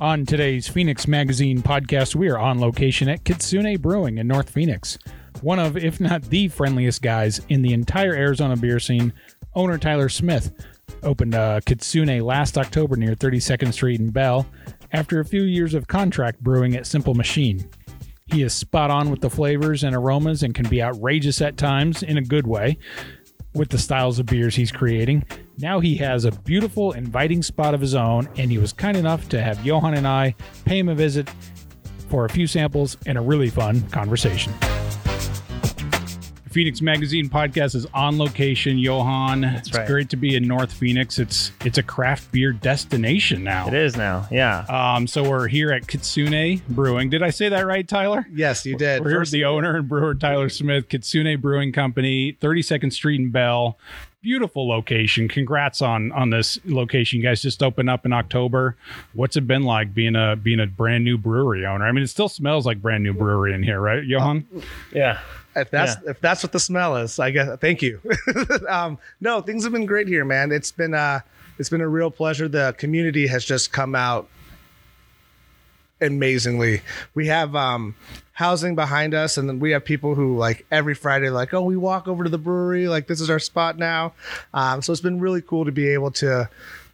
On today's Phoenix Magazine podcast, we are on location at Kitsune Brewing in North Phoenix. One of, if not the friendliest guys in the entire Arizona beer scene, owner Tyler Smith opened uh, Kitsune last October near 32nd Street in Bell after a few years of contract brewing at Simple Machine. He is spot on with the flavors and aromas and can be outrageous at times in a good way with the styles of beers he's creating. Now he has a beautiful, inviting spot of his own, and he was kind enough to have Johan and I pay him a visit for a few samples and a really fun conversation. Phoenix Magazine podcast is on location, Johan. it's right. great to be in North Phoenix. It's it's a craft beer destination now. It is now, yeah. Um, so we're here at Kitsune Brewing. Did I say that right, Tyler? Yes, you did. We're here with First- the owner and brewer Tyler Smith, Kitsune Brewing Company, 32nd Street in Bell. Beautiful location. Congrats on on this location. You guys just opened up in October. What's it been like being a being a brand new brewery owner? I mean, it still smells like brand new brewery in here, right, Johan? Yeah. If that's if that's what the smell is, I guess. Thank you. um, no, things have been great here, man. It's been uh, it's been a real pleasure. The community has just come out amazingly. We have um, housing behind us, and then we have people who like every Friday, like, oh, we walk over to the brewery, like this is our spot now. Um, so it's been really cool to be able to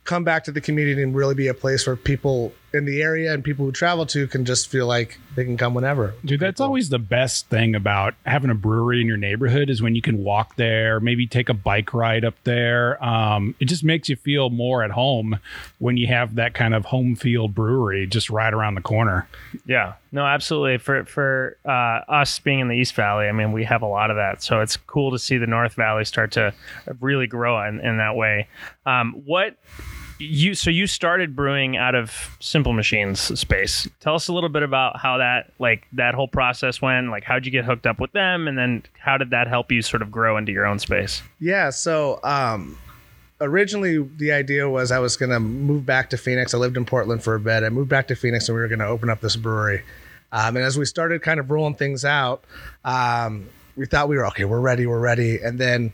come back to the community and really be a place where people in the area and people who travel to can just feel like they can come whenever. Dude, that's always the best thing about having a brewery in your neighborhood is when you can walk there, maybe take a bike ride up there. Um, it just makes you feel more at home when you have that kind of home field brewery just right around the corner. Yeah. No, absolutely. For for uh, us being in the East Valley, I mean, we have a lot of that. So it's cool to see the North Valley start to really grow in, in that way. Um, what you so you started brewing out of Simple Machines space. Tell us a little bit about how that like that whole process went. Like, how'd you get hooked up with them, and then how did that help you sort of grow into your own space? Yeah, so um originally the idea was I was gonna move back to Phoenix. I lived in Portland for a bit. I moved back to Phoenix and we were gonna open up this brewery. Um, and as we started kind of rolling things out, um, we thought we were okay, we're ready, we're ready. And then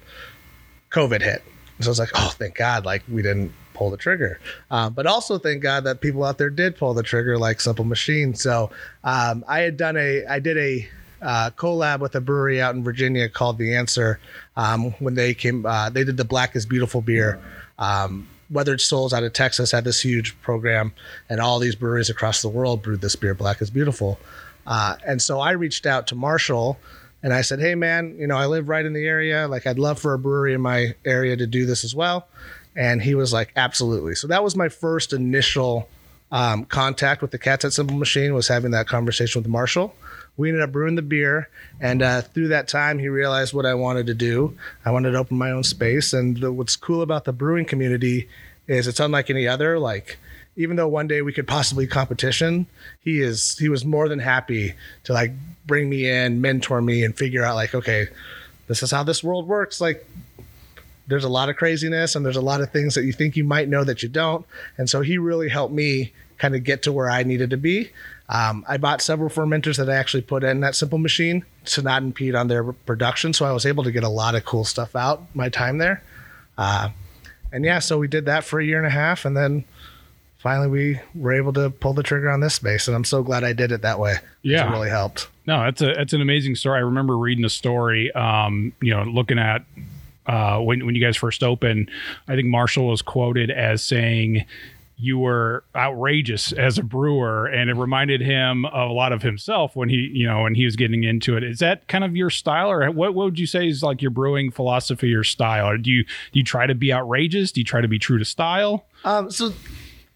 COVID hit. So I was like, oh, thank God, like we didn't pull the trigger. Um, but also thank God that people out there did pull the trigger, like Simple Machine. So um, I had done a, I did a uh, collab with a brewery out in Virginia called The Answer. Um, when they came, uh, they did the Black is Beautiful beer. Um, Weathered Souls out of Texas had this huge program, and all these breweries across the world brewed this beer, Black is Beautiful. Uh, and so I reached out to Marshall and I said, Hey, man, you know, I live right in the area. Like, I'd love for a brewery in my area to do this as well. And he was like, Absolutely. So that was my first initial um, contact with the Cats at Simple Machine was having that conversation with Marshall. We ended up brewing the beer, and uh, through that time, he realized what I wanted to do. I wanted to open my own space, and the, what's cool about the brewing community is it's unlike any other. Like, even though one day we could possibly competition, he is he was more than happy to like bring me in, mentor me, and figure out like, okay, this is how this world works. Like, there's a lot of craziness and there's a lot of things that you think you might know that you don't. And so he really helped me kind of get to where I needed to be. Um, I bought several fermenters that I actually put in that simple machine to not impede on their production. So I was able to get a lot of cool stuff out my time there. Uh, and yeah, so we did that for a year and a half. And then finally we were able to pull the trigger on this space. And I'm so glad I did it that way. Yeah. It really helped. No, that's a that's an amazing story. I remember reading a story, um, you know, looking at uh, when when you guys first opened. I think Marshall was quoted as saying you were outrageous as a brewer, and it reminded him of a lot of himself when he, you know, when he was getting into it. Is that kind of your style, or what? What would you say is like your brewing philosophy or style? Or do you do you try to be outrageous? Do you try to be true to style? Um, so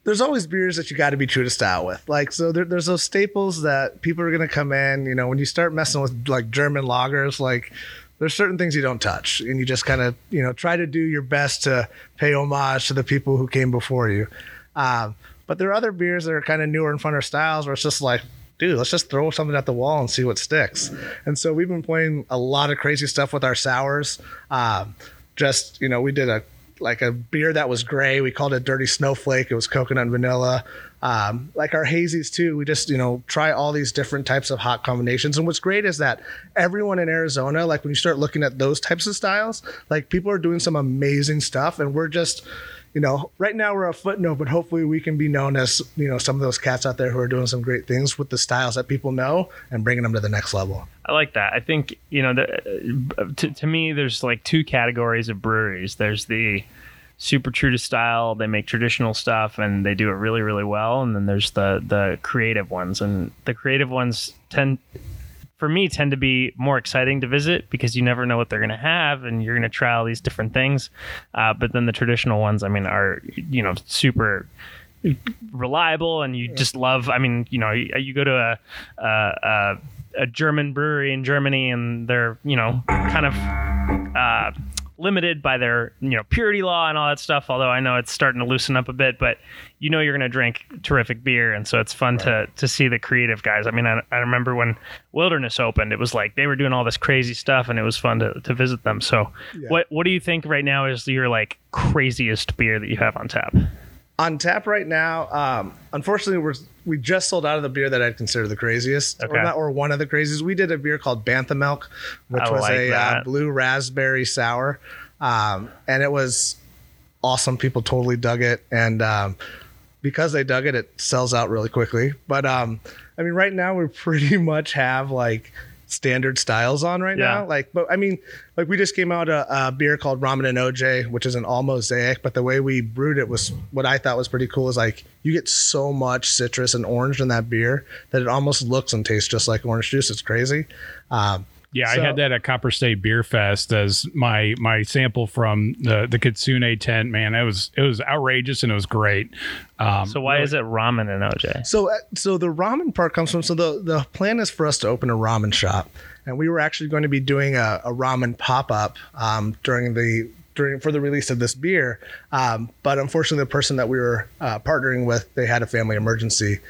there's always beers that you got to be true to style with. Like, so there, there's those staples that people are going to come in, you know, when you start messing with like German lagers, like there's certain things you don't touch and you just kind of, you know, try to do your best to pay homage to the people who came before you. Um, but there are other beers that are kind of newer and funner styles where it's just like, dude, let's just throw something at the wall and see what sticks. And so we've been playing a lot of crazy stuff with our sours. Um, just, you know, we did a like a beer that was gray. We called it Dirty Snowflake. It was coconut and vanilla. Um, like our hazies too. We just you know try all these different types of hot combinations. And what's great is that everyone in Arizona, like when you start looking at those types of styles, like people are doing some amazing stuff, and we're just you know, right now we're a footnote, but hopefully we can be known as, you know, some of those cats out there who are doing some great things with the styles that people know and bringing them to the next level. I like that. I think you know, the, uh, to, to me, there's like two categories of breweries. There's the super true to style. They make traditional stuff and they do it really, really well. And then there's the the creative ones, and the creative ones tend, for me, tend to be more exciting to visit because you never know what they're going to have, and you're going to try all these different things. Uh, but then the traditional ones, I mean, are you know super reliable and you just love i mean you know you, you go to a, a, a a German brewery in Germany, and they're you know kind of uh, limited by their you know purity law and all that stuff. Although I know it's starting to loosen up a bit, but you know you're going to drink terrific beer, and so it's fun to to see the creative guys. I mean, I, I remember when Wilderness opened, it was like they were doing all this crazy stuff, and it was fun to, to visit them. So, Yeah. what what do you think right now is your like craziest beer that you have on tap? On tap right now, um, unfortunately, we're we just sold out of the beer that I'd consider the craziest, Okay. or not, or one of the craziest. We did a beer called Bantha Milk, which I was like a uh, blue raspberry sour, um, and it was awesome. People totally dug it, and um, because they dug it, it sells out really quickly. But um, I mean, right now we pretty much have like standard styles on right Yeah. now. Like, but I mean, like we just came out a, a beer called Ramen and OJ, which is an all mosaic. But the way we brewed it was what I thought was pretty cool. Is like you get so much citrus and orange in that beer that it almost looks and tastes just like orange juice. It's crazy. Um, Yeah, So- I had that at Copper State Beer Fest as my my sample from the the Kitsune tent. Man, it was it was outrageous and it was great. Um, So why is it ramen and OJ? So, uh, so the ramen part comes from. So the the plan is for us to open a ramen shop, and we were actually going to be doing a, a ramen pop up um, during the during for the release of this beer. Um, but unfortunately, the person that we were uh, partnering with, they had a family emergency.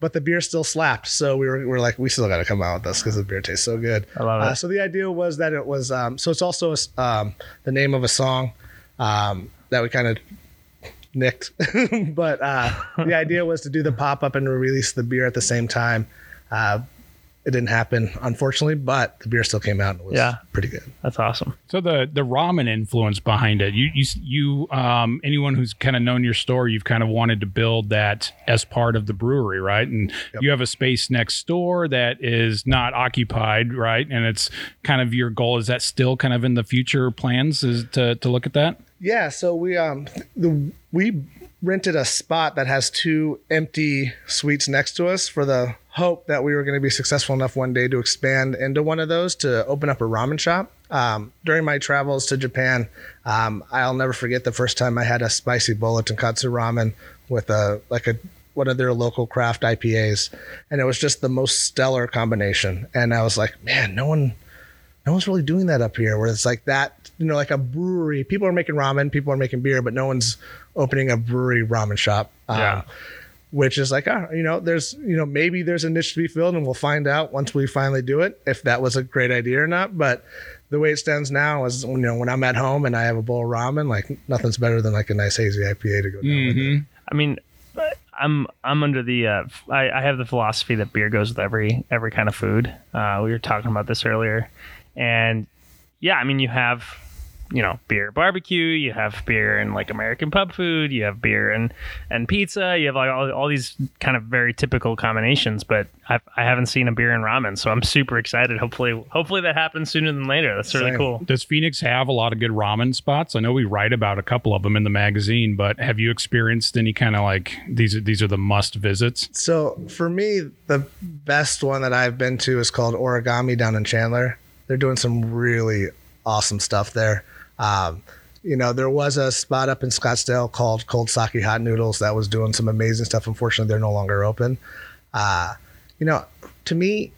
But the beer still slapped, so we were, we were like, we still got to come out with this because the beer tastes so good. I love it. Uh, so the idea was that it was. Um, so it's also a um, the name of a song um, that we kind of nicked. but uh, the idea was to do the pop up and release the beer at the same time. Uh, it didn't happen, unfortunately, but the beer still came out and it was Yeah. pretty good. That's awesome. So the the ramen influence behind it. You you you um anyone who's kind of known your store, you've kind of wanted to build that as part of the brewery, right? And Yep. you have a space next door that is not occupied, right? And it's kind of your goal. Is that still kind of in the future plans? Is to to look at that? Yeah, so we um the we rented a spot that has two empty suites next to us for the hope that we were going to be successful enough one day to expand into one of those to open up a ramen shop. Um, during my travels to Japan, um, I'll never forget the first time I had a spicy bowl of tonkatsu ramen with a like a one of their local craft IPAs, and it was just the most stellar combination. And I was like, man, no one no one's really doing that up here where it's like that you know like a brewery people are making ramen people are making beer but no one's opening a brewery ramen shop um, Yeah. which is like ah, you know there's you know maybe there's a niche to be filled and we'll find out once we finally do it if that was a great idea or not but the way it stands now is you know when i'm at home and i have a bowl of ramen like nothing's better than like a nice hazy ipa to go down with it. Mhm. I mean, I'm I'm under the uh, f- I, I have the philosophy that beer goes with every every kind of food. Uh, we were talking about this earlier, and yeah, I mean you have you know beer barbecue, you have beer and like American pub food, you have beer and and pizza, you have like all, all these kind of very typical combinations. But I've, I haven't seen a beer and ramen, so I'm super excited. Hopefully, hopefully that happens sooner than later. That's really Same. cool. Does Phoenix have a lot of good ramen spots? I know we write about a couple of them in the magazine, but have you experienced any kind of like these are these are the must visits? So for me, the best one that I've been to is called Origami down in Chandler. They're doing some really awesome stuff there. Um, you know, there was a spot up in Scottsdale called Cold Sake Hot Noodles that was doing some amazing stuff. Unfortunately, they're no longer open. Uh, you know, to me,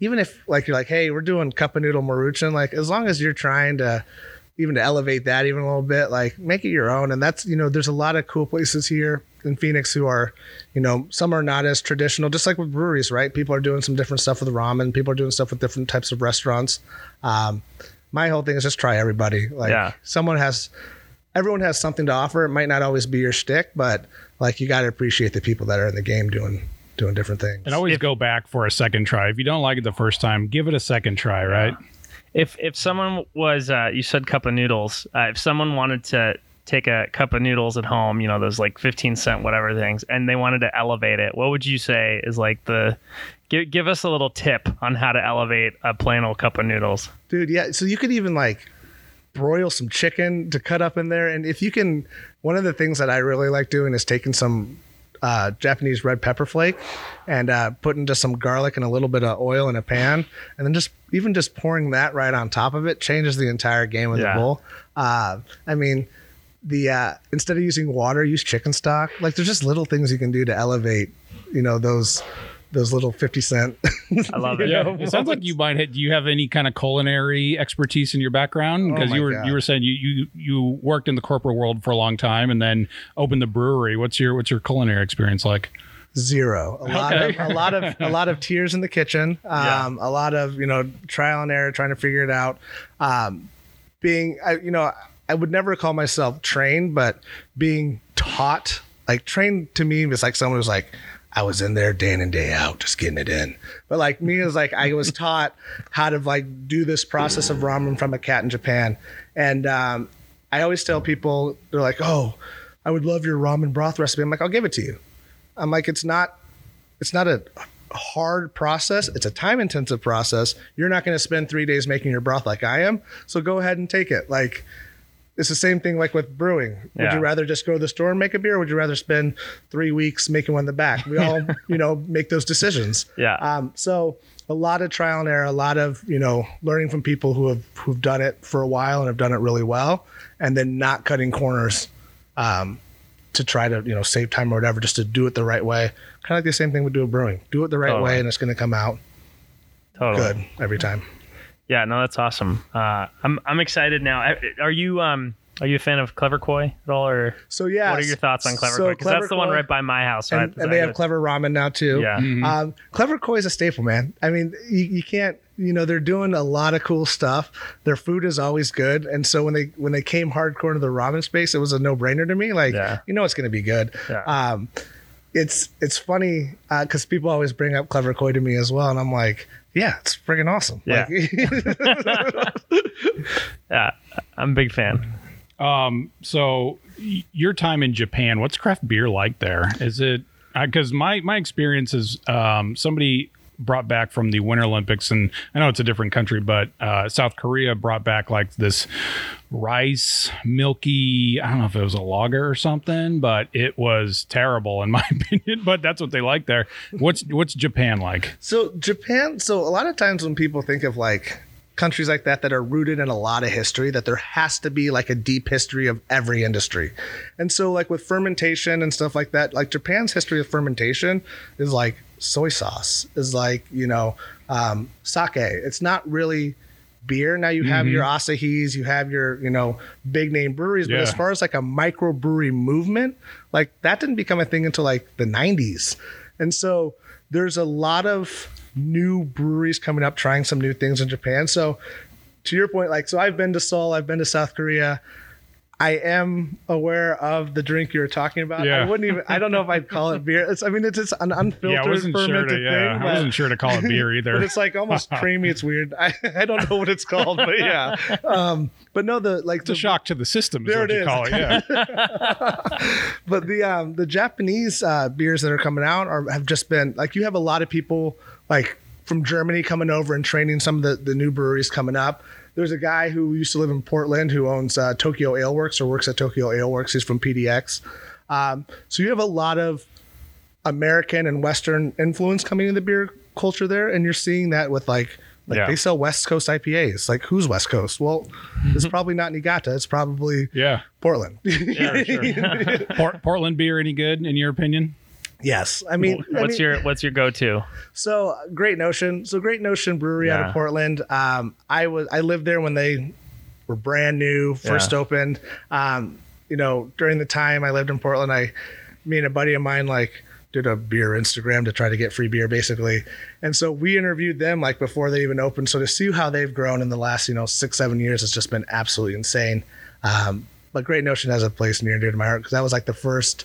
even if like you're like, hey, we're doing cup of noodle maruchan, like as long as you're trying to even to elevate that even a little bit, like make it your own. And that's, you know, there's a lot of cool places here in Phoenix who are, you know, some are not as traditional, just like with breweries, right? People are doing some different stuff with ramen. People are doing stuff with different types of restaurants. Um, my whole thing is just try everybody. Like Yeah. someone has, everyone has something to offer. It might not always be your shtick, but like you got to appreciate the people that are in the game doing, doing different things. And always If- go back for a second try. If you don't like it the first time, give it a second try, right? If if someone was uh, you said cup of noodles, uh, if someone wanted to take a cup of noodles at home, you know, those like 15 cent whatever things, and they wanted to elevate it, what would you say is like the give give us a little tip on how to elevate a plain old cup of noodles? dude yeah so you could even like broil some chicken to cut up in there and if you can one of the things that i really like doing is taking some uh, japanese red pepper flake and uh, putting just some garlic and a little bit of oil in a pan. And then just even just pouring that right on top of it changes the entire game of Yeah. the bowl. Uh, i mean the uh, instead of using water use chicken stock. Like there's just little things you can do to elevate you know those those little 50 cent I love it. Yeah, it sounds like you might. Have, do you have any kind of culinary expertise in your background? Oh Because my you were God. you were saying you, you you worked in the corporate world for a long time and then opened the brewery. What's your what's your culinary experience like? Zero. A lot Okay. of a lot of a lot of tears in the kitchen. Yeah. Um, a lot of you know trial and error, trying to figure it out. Um, being, I, you know, I would never call myself trained, but being taught, like trained to me was like someone who's like, I was in there day in and day out, just getting it in. But like me is like I was taught how to like do this process of ramen from a cat in Japan, and um, I always tell people they're like, oh, I would love your ramen broth recipe. I'm like, I'll give it to you. I'm like, it's not, it's not a hard process. It's a time intensive process. You're not going to spend three days making your broth like I am. So go ahead and take it. Like, it's the same thing like with brewing. Would Yeah. you rather just go to the store and make a beer? Or would you rather spend three weeks making one in the back? We all, you know, make those decisions. Yeah. Um, so a lot of trial and error, a lot of you know learning from people who have who've done it for a while and have done it really well, and then not cutting corners um, to try to you know save time or whatever, just to do it the right way. Kind of like the same thing we do with brewing. Do it the right Totally. way, and it's going to come out Totally. good every time. Yeah, no, that's awesome. Uh, I'm I'm excited now. Are you um are you a fan of Clever Koi at all, or So yeah, what are your thoughts on Clever so Koi? Because that's Clever the one right by my house. so and, I- and they have clever ramen now too. Yeah. Um, clever koi is a staple, man. I mean, you, you can't, you know, they're doing a lot of cool stuff. Their food is always good, and so when they when they came hardcore into the ramen space, it was a no brainer to me. Like, Yeah. you know, it's going to be good. Yeah. Um, it's it's funny because people always bring up clever koi to me as well, and I'm like, yeah, it's friggin' awesome. Yeah. Like, Yeah, I'm a big fan. Um, so your time in Japan, what's craft beer like there? Is it because my my experience is um, somebody brought back from the Winter Olympics, and I know it's a different country, but uh, South Korea brought back like this rice milky. I don't know if it was a lager or something, but it was terrible in my opinion. But that's what they like there. What's what's Japan like? So Japan, so a lot of times when people think of like countries like that that are rooted in a lot of history, that there has to be like a deep history of every industry. And so like with fermentation and stuff like that, like Japan's history of fermentation is like soy sauce, is like, you know, um, sake. It's not really beer. Now you have your Asahis, you have your, you know, big name breweries, but as far as like a microbrewery movement, like that didn't become a thing until like the 90s. And so there's a lot of new breweries coming up trying some new things in Japan. So to your point, like so I've been to Seoul, I've been to South Korea. I am aware of the drink you were talking about. Yeah. I wouldn't even I don't know if I'd call it beer. It's I mean it's just an unfiltered yeah, I wasn't sure fermented to. Yeah, thing. I wasn't sure to call it beer either. but it's like almost creamy. It's weird. I, I don't know what it's called, but yeah. Um, but no, the like it's a the, shock to the system. Is There what it you is. call it. Yeah. but the um the Japanese uh, beers that are coming out are have just been like you have a lot of people like from Germany coming over and training some of the the new breweries coming up. There's a guy who used to live in Portland who owns uh, Tokyo Ale Works or works at Tokyo Ale Works. He's from PDX. Um, so you have a lot of American and Western influence coming in the beer culture there, and you're seeing that with like like Yeah. they sell West Coast IPAs. Like who's West Coast? Well, it's probably not Niigata. It's probably yeah. Portland. Sure, sure. Port- Portland beer any good in your opinion? Yes, I mean, I What's mean- your What's your go to? So Great Notion. So Great Notion Brewery out of Portland. Um, I was I lived there when they were brand new, first Yeah. opened. Um, you know, during the time I lived in Portland, I me and a buddy of mine like did a beer Instagram to try to get free beer basically. And so we interviewed them like before they even opened. So to see how they've grown in the last, you know, six, seven years has just been absolutely insane. Um, but Great Notion has a place near and dear to my heart because that was like the first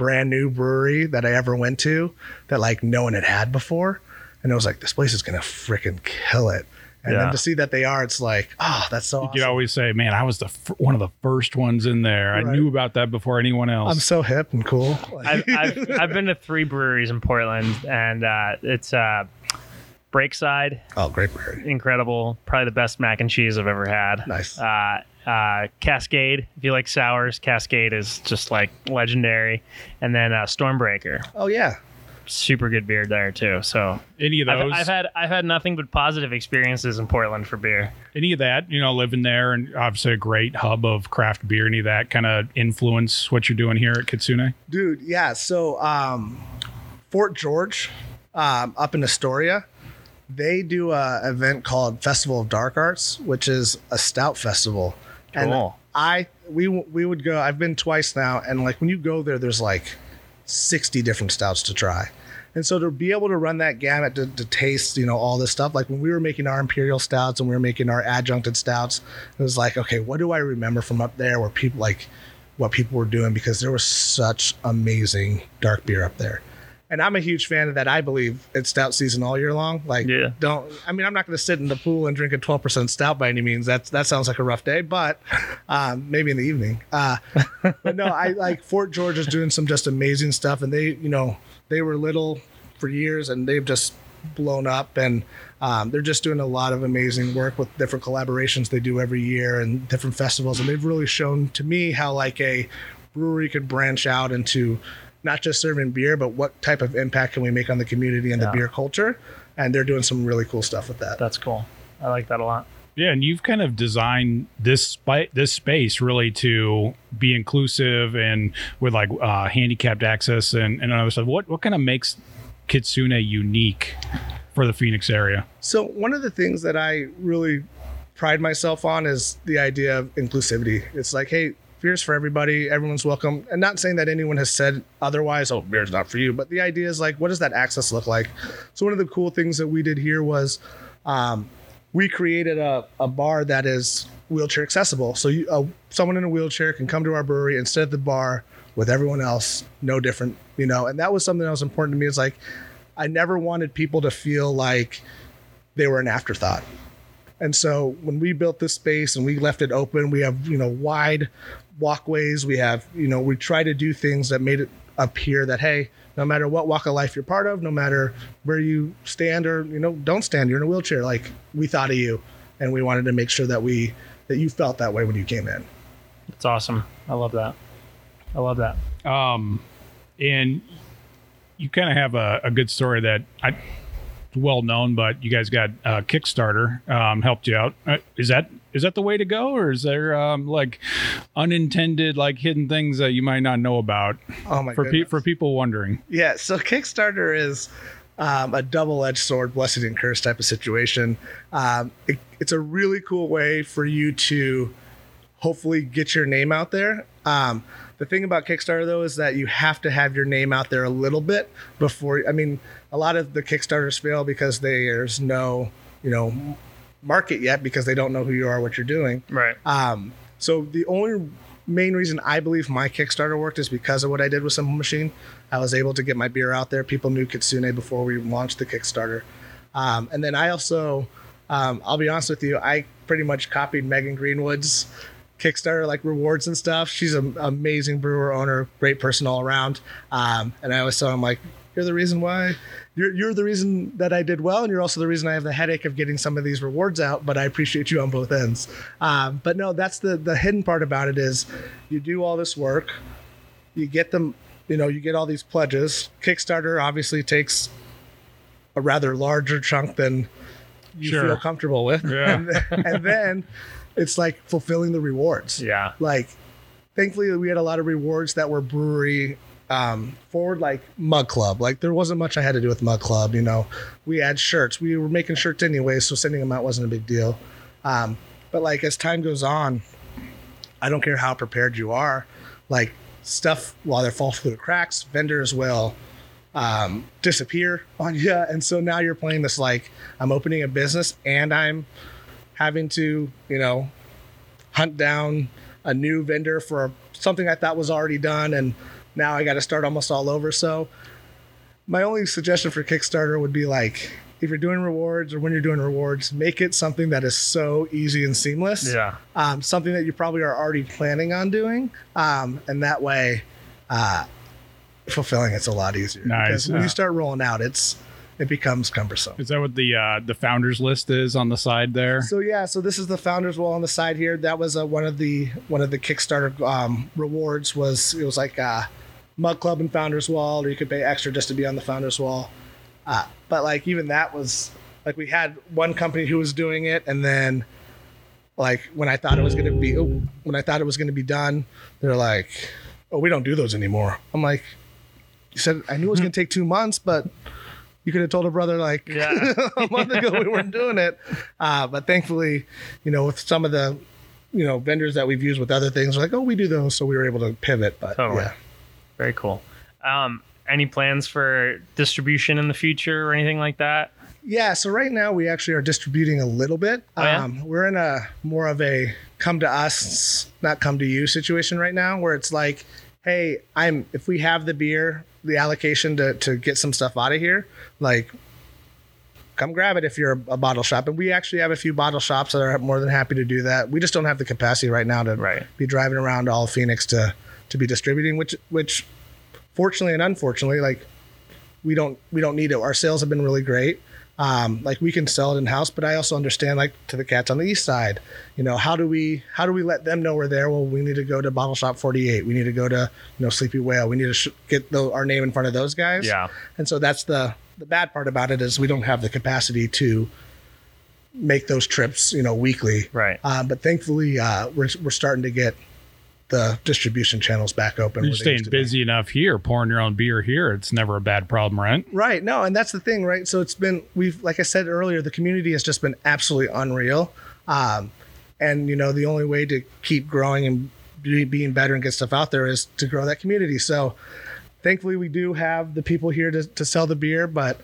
brand new brewery that I ever went to that like no one had had before. And it was like, this place is gonna freaking kill it. And Yeah. then to see that they are, it's like, oh, that's so You awesome. could always say, "Man, I was the f- one of the first ones in there. I knew about that before anyone else." I'm so hip and cool. I've, I've, I've been to three breweries in Portland, and uh, it's uh, Breakside, oh, great brewery. incredible, probably the best mac and cheese I've ever had. Nice. Uh, uh, Cascade, if you like sours, Cascade is just like legendary. And then uh, Stormbreaker, oh, yeah. super good beer there too. So any of I've, those, I've had I've had nothing but positive experiences in Portland for beer. any of that, you know, living there, and obviously a great hub of craft beer. Any of that kind of influence what you're doing here at Kitsune? Dude, yeah. So, um, Fort George, um, up in Astoria, they do a event called Festival of Dark Arts, which is a stout festival. And Cool. I we we would go. I've been twice now, and like when you go there, there's like sixty different stouts to try. And so to be able to run that gamut to, to taste, you know, all this stuff, like when we were making our imperial stouts and we were making our adjuncted stouts, it was like, okay, what do I remember from up there where people like what people were doing because there was such amazing dark beer up there. And I'm a huge fan of that. I believe it's stout season all year long. Like, Yeah. don't. I mean, I'm not going to sit in the pool and drink a 12% stout by any means. That's that sounds like a rough day, but um, maybe in the evening. Uh, but no, I like Fort George is doing some just amazing stuff, and they, you know, they were little for years, and they've just blown up, and um, they're just doing a lot of amazing work with different collaborations they do every year and different festivals, and they've really shown to me how like a brewery could branch out into not just serving beer, but what type of impact can we make on the community and Yeah. the beer culture, and they're doing some really cool stuff with that. That's cool. I like that a lot. Yeah, and you've kind of designed this this space really to be inclusive and with like uh, handicapped access and, and other stuff. What what kind of makes Kitsune unique for the Phoenix area? So one of the things that I really pride myself on is the idea of inclusivity. It's like, hey, beer's for everybody, everyone's welcome. And not saying that anyone has said otherwise, oh, beer's not for you, but the idea is like, what does that access look like? So one of the cool things that we did here was um, we created a, a bar that is wheelchair accessible. So you, uh, someone in a wheelchair can come to our brewery and sit at the bar with everyone else, no different, you know. And that was something that was important to me. Is like, I never wanted people to feel like they were an afterthought. And so when we built this space and we left it open, we have, you know, wide walkways. We have, you know, we try to do things that made it appear that, hey, no matter what walk of life you're part of, no matter where you stand or, you know, don't stand, you're in a wheelchair, like we thought of you. And we wanted to make sure that we, that you felt that way when you came in. It's awesome. I love that. I love that. Um, and you kind of have a, a good story that I well known, but you guys got uh, Kickstarter um, helped you out. Uh, is that is that the way to go, or is there um, like unintended like hidden things that you might not know about Oh my for pe- for people wondering? Yeah, so Kickstarter is um, a double-edged sword, blessing and curse type of situation. Um, it, it's a really cool way for you to hopefully get your name out there. Um, the thing about Kickstarter though is that you have to have your name out there a little bit before. I mean, a lot of the Kickstarters fail because there's no, you know, market yet because they don't know who you are, what you're doing. Right. Um, so the only main reason I believe my Kickstarter worked is because of what I did with Simple Machine. I was able to get my beer out there. People knew Kitsune before we launched the Kickstarter. Um, and then I also, um, I'll be honest with you, I pretty much copied Megan Greenwood's Kickstarter like rewards and stuff. She's an amazing brewer owner, great person all around. Um, and I always tell them like, you're the reason why you're, you're the reason that I did well, and you're also the reason I have the headache of getting some of these rewards out. But I appreciate you on both ends. Um, but no, that's the the hidden part about it is you do all this work, you get them, you know, you get all these pledges. Kickstarter obviously takes a rather larger chunk than you Sure. feel comfortable with, Yeah. and, and then it's like fulfilling the rewards Yeah. like thankfully we had a lot of rewards that were brewery um, forward like mug club. Like there wasn't much i had to do with mug club you know. We had shirts. We were making shirts anyway so sending them out wasn't a big deal. Um, but like as time goes on i don't care how prepared you are like stuff while they fall through the cracks vendors will um, disappear on you and so now you're playing this like i'm opening a business and i'm having to you know hunt down a new vendor for something I thought was already done, and now I got to start almost all over. So, my only suggestion for Kickstarter would be like, if you're doing rewards or when you're doing rewards, make it something that is so easy and seamless. Yeah. Um, something that you probably are already planning on doing. Um, and that way, uh, fulfilling it's a lot easier. Nice, Because when yeah. you start rolling out, it's it becomes cumbersome. Is that what the uh, the founders list is on the side there? So yeah, so this is the founders wall on the side here. That was uh, one of the one of the Kickstarter um, rewards was it was like Mug Club and Founders Wall, or you could pay extra just to be on the Founders Wall. Uh, but like even that was like we had one company who was doing it, and then like when I thought it was gonna be oh, when I thought it was gonna be done, they're like, "Oh, we don't do those anymore." I'm like, "You said I knew it was gonna take two months, but." You could have told a brother like Yeah. a month ago we weren't doing it. Uh, but thankfully, you know, with some of the, you know, vendors that we've used with other things, like, oh, we do those, so we were able to pivot. But Totally. yeah, Very cool. Um, any plans for distribution in the future or anything like that? yeah. So right now we actually are distributing a little bit. Oh, yeah? um, we're in a more of a come to us, not come to you situation right now, where it's like, hey, I'm if we have the beer, the allocation to to get some stuff out of here, like. Come grab it if you're a, a bottle shop, and we actually have a few bottle shops that are more than happy to do that. We just don't have the capacity right now to Right. be driving around all of Phoenix to to be distributing, which which fortunately and unfortunately, like we don't we don't need it. Our sales have been really great. Um, like we can sell it in house, but I also understand like to the cats on the east side, you know, how do we how do we let them know we're there? Well, we need to go to Bottle Shop 48. We need to go to you know Sleepy Whale. We need to sh- get the, our name in front of those guys. Yeah. And so that's the the bad part about it is we don't have the capacity to make those trips, you know, weekly. Right. Uh, but thankfully, uh, we're we're starting to get the distribution channels back open. You're staying to be. busy enough here, pouring your own beer here. It's never a bad problem, right? Right. No, and that's the thing, right? So it's been we've like I said earlier, the community has just been absolutely unreal. Um, and you know, the only way to keep growing and be, being better and get stuff out there is to grow that community. So thankfully we do have the people here to, to sell the beer, but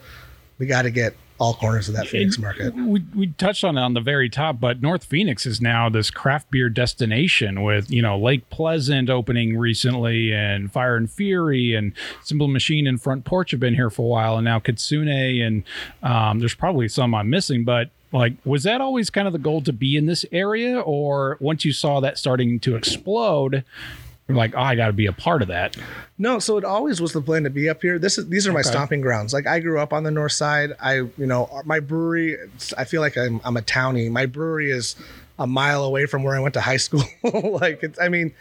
we got to get all corners of that Phoenix market. We, we touched on it on the very top, but North Phoenix is now this craft beer destination with, you know, Lake Pleasant opening recently and Fire and Fury and Simple Machine and Front Porch have been here for a while and now Kitsune and um, there's probably some I'm missing, but like, was that always kind of the goal to be in this area? Or once you saw that starting to explode, you're like, oh, I got to be a part of that. No, so it always was the plan to be up here. This is these are my Okay. stomping grounds. Like I grew up on the north side. I you know my brewery. I feel like I'm I'm a townie. My brewery is a mile away from where I went to high school. like it's. I mean,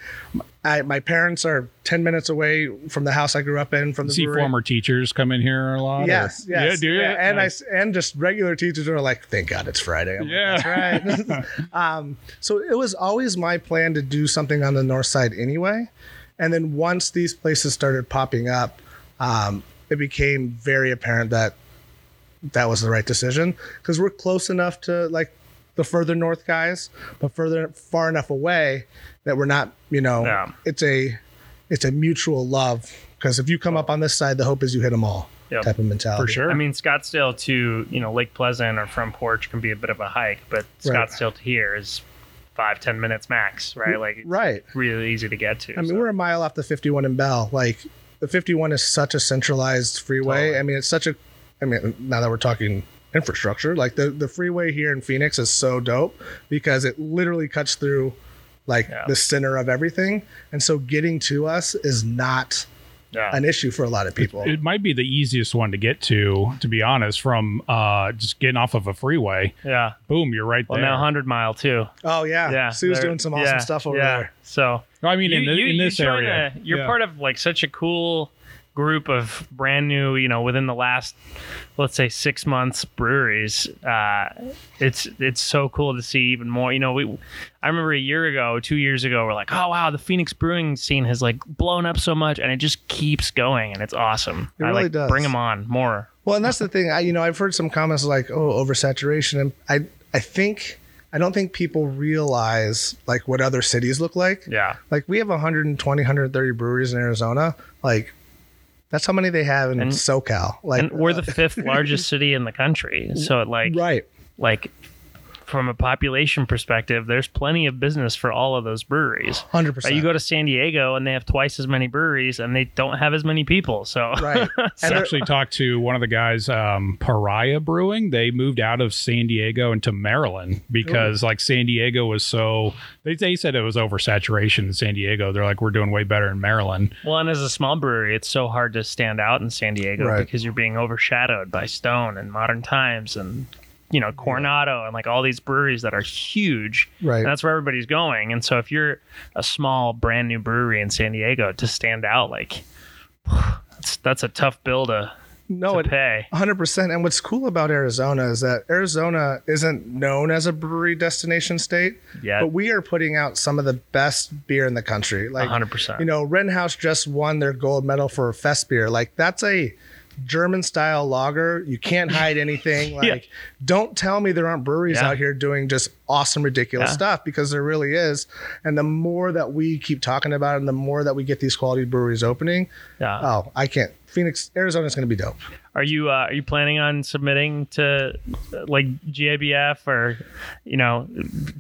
I, my parents are ten minutes away from the house I grew up in. From the See brewery. former teachers come in here a lot? or- Yes, yes, Yeah, do you? yeah. And Nice. I and just regular teachers are like, thank God it's Friday. I'm like, Yeah. that's right. um, so it was always my plan to do something on the north side anyway. And then once these places started popping up, um, it became very apparent that that was the right decision because we're close enough to like the further north guys, but further far enough away that we're not, you know, Yeah. it's a it's a mutual love because if you come up on this side, the hope is you hit them all Yep. type of mentality. For sure. I mean, Scottsdale to you know Lake Pleasant or Front Porch can be a bit of a hike, but Right. Scottsdale to here is five ten minutes max, right? Like Right. really easy to get to. I mean, so. we're a mile off the 51 in Bell. Like the 51 is such a centralized freeway. Totally. I mean, it's such a. I mean, now that we're talking infrastructure, like the the freeway here in Phoenix is so dope because it literally cuts through like Yeah. the center of everything, and so getting to us is not yeah. an issue for a lot of people. It might be the easiest one to get to, to be honest, from uh, just getting off of a freeway. yeah. Boom, you're right Well, there. now hundred mile too. oh yeah, Yeah, Sue's they're- doing some awesome yeah, stuff over yeah. there. So I mean, in, the, you- in you this area, a- you're Yeah. part of like such a cool group of brand new, you know, within the last let's say six months breweries. Uh, it's it's so cool to see even more. You know, we I remember a year ago, two years ago, we're like, oh wow, the Phoenix brewing scene has like blown up so much, and it just keeps going, and it's awesome. It I really like does. bring them on more. Well, and that's the thing. I, you know, I've heard some comments like, "Oh, oversaturation," and I, I think, I don't think people realize like what other cities look like. Yeah, Like we have 120, 130 breweries in Arizona. Like that's how many they have in And- SoCal. Like and we're the uh, fifth largest city in the country, so like right. like from a population perspective, there's plenty of business for all of those breweries. Hundred But percent. you go to San Diego and they have twice as many breweries and they don't have as many people. So right. I actually talked to one of the guys, um, Pariah Brewing. They moved out of San Diego into Maryland because like San Diego was so they, they said it was oversaturation in San Diego. They're like, we're doing way better in Maryland. Well, and as a small brewery, it's so hard to stand out in San Diego Right. because you're being overshadowed by Stone and Modern Times and you know Coronado and like all these breweries that are huge. Right. And that's where everybody's going. And so if you're a small brand new brewery in San Diego to stand out, like that's that's a tough bill to, no, to pay. 100%. And what's cool about Arizona is that Arizona isn't known as a brewery destination state, Yeah, but we are putting out some of the best beer in the country. Like, hundred percent. you know, Wren House just won their gold medal for Fest beer. Like, that's a German style lager. You can't hide anything. Like, Yeah. don't tell me there aren't breweries Yeah. out here doing just awesome, ridiculous Yeah. stuff because there really is. And the more that we keep talking about it and the more that we get these quality breweries opening, Yeah. oh, I can't. Phoenix, Arizona is going to be dope. Are you uh, are you planning on submitting to uh, like GABF or you know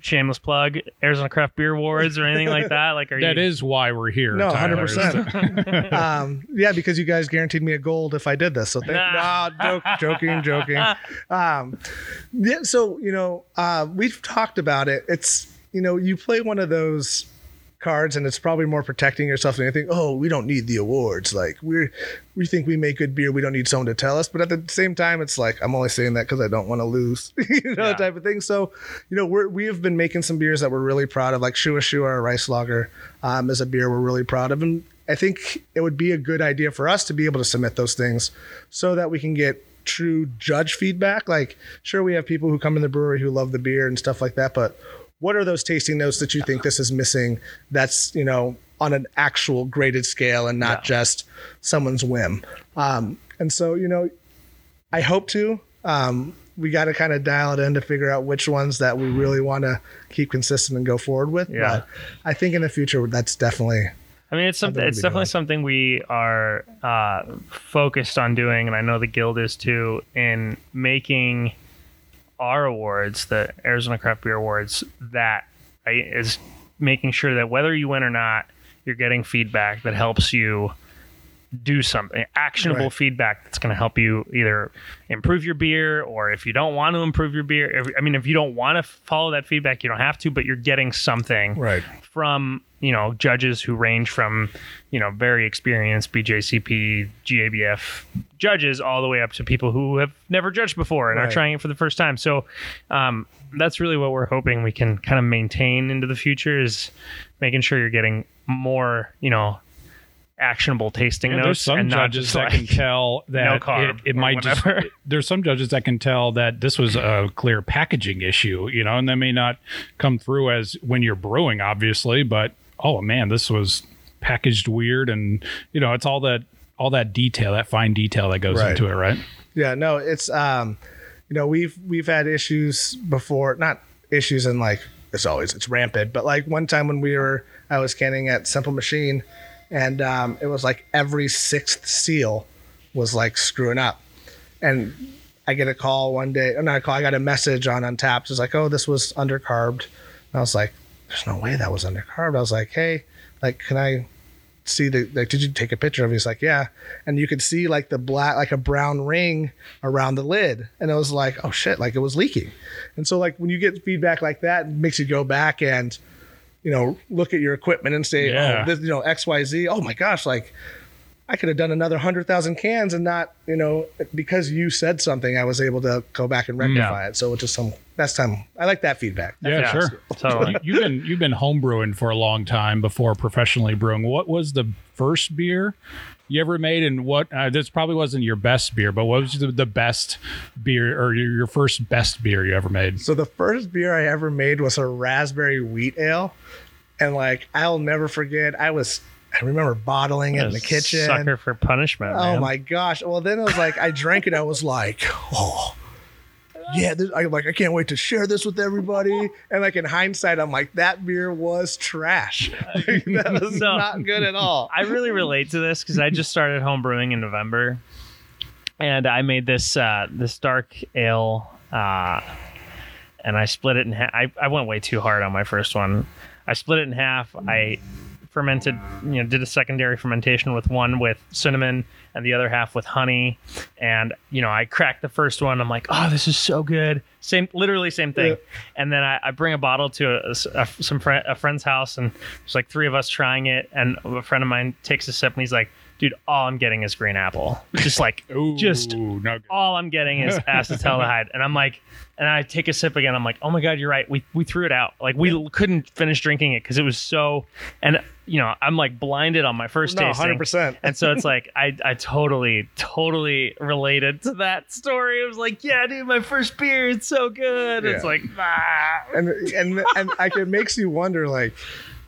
shameless plug Arizona Craft Beer Awards or anything like that? Like, are That you? is why we're here. No, 100%. um, yeah, because you guys guaranteed me a gold if I did this. So thank Nah. nah, joke, joking, joking. Um, yeah, so you know, uh, we've talked about it. It's you know, you play one of those cards and it's probably more protecting yourself than anything. Oh, we don't need the awards. Like we're we think we make good beer. We don't need someone to tell us. But at the same time, it's like I'm only saying that because I don't want to lose, you know, Yeah. type of thing. So, you know, we're we have been making some beers that we're really proud of, like Shua Shua, our rice lager, um, is a beer we're really proud of, and I think it would be a good idea for us to be able to submit those things so that we can get true judge feedback. Like, sure, we have people who come in the brewery who love the beer and stuff like that, but what are those tasting notes that you think this is missing that's you know on an actual graded scale and not just someone's whim um, and so you know i hope to um, we got to kind of dial it in to figure out which ones that we really want to keep consistent and go forward with Yeah. but i think in the future that's definitely I mean, it's something. It's definitely doing. something we are uh, focused on doing, and I know the guild is too, in making our awards, the Arizona Craft Beer Awards, that right, is making sure that whether you win or not, you're getting feedback that helps you do something actionable Right. feedback that's going to help you either improve your beer or if you don't want to improve your beer if, i mean if you don't want to follow that feedback you don't have to but you're getting something right from you know judges who range from you know very experienced BJCP GABF judges all the way up to people who have never judged before and are trying it for the first time. So um, that's really what we're hoping we can kind of maintain into the future is making sure you're getting more you know actionable tasting Yeah, notes there's some and not judges just that like, can tell that carb it, it or might just. There's some judges that can tell that this was a clear packaging issue, you know, and that may not come through as when you're brewing, obviously, but oh man, this was packaged weird, and you know, it's all that all that detail, that fine detail that goes Right. into it, right? Yeah, no, it's um, you know, we've we've had issues before, not issues in like it's always it's rampant, but like one time when we were I was canning at Simple Machine and um it was like every sixth seal was like screwing up. And I get a call one day, not a call, I got a message on Untappd. It's like, oh, this was undercarbed. And I was like, there's no way that was undercarbed. I was like, hey, like, can I see the like did you take a picture of it? He's like, Yeah. And you could see like the black like a brown ring around the lid. And it was like, oh shit, like it was leaking. And so like when you get feedback like that, it makes you go back and you know, look at your equipment and say, oh, Yeah. oh, this, you know, XYZ. Oh my gosh, like I could have done another hundred thousand cans and not, you know, because you said something, I was able to go back and rectify it. So it's just some that's time. I like that feedback. Yeah, Yeah, sure. totally. you've been you've been homebrewing for a long time before professionally brewing. What was the first beer you ever made, and what? Uh, this probably wasn't your best beer, but what was the, the best beer or your, your first best beer you ever made? So the first beer I ever made was a raspberry wheat ale, and like I'll never forget. I was I remember bottling it in the kitchen. Sucker for punishment. Oh man. my gosh! Well, then it was like I drank it. I was like, oh. Yeah, this, I like. I can't wait to share this with everybody. And like in hindsight, I'm like, that beer was trash. Like, that was No. not good at all. I really relate to this because I just started home brewing in November, and I made this uh, this dark ale, uh, and I split it in half. I, I went way too hard on my first one. I split it in half. I fermented, you know, did a secondary fermentation with one with cinnamon and the other half with honey. And, you know, I cracked the first one. I'm like, oh, this is so good. Same, literally same thing. Yeah. And then I, I bring a bottle to a, a- some friend, a friend's house, and there's like three of us trying it. And a friend of mine takes a sip, and he's like, dude, all I'm getting is green apple. Just like, Ooh, just all I'm getting is acetaldehyde. and I'm like, and I take a sip again. I'm like, oh my god, you're right. We we threw it out. Like we l- couldn't finish drinking it because it was so. And you know, I'm like blinded on my first No, tasting. 100%. And so it's like I I totally totally related to that story. It was like, yeah, dude, my first beer, it's so good. It's like, ah. and and and like it makes you wonder like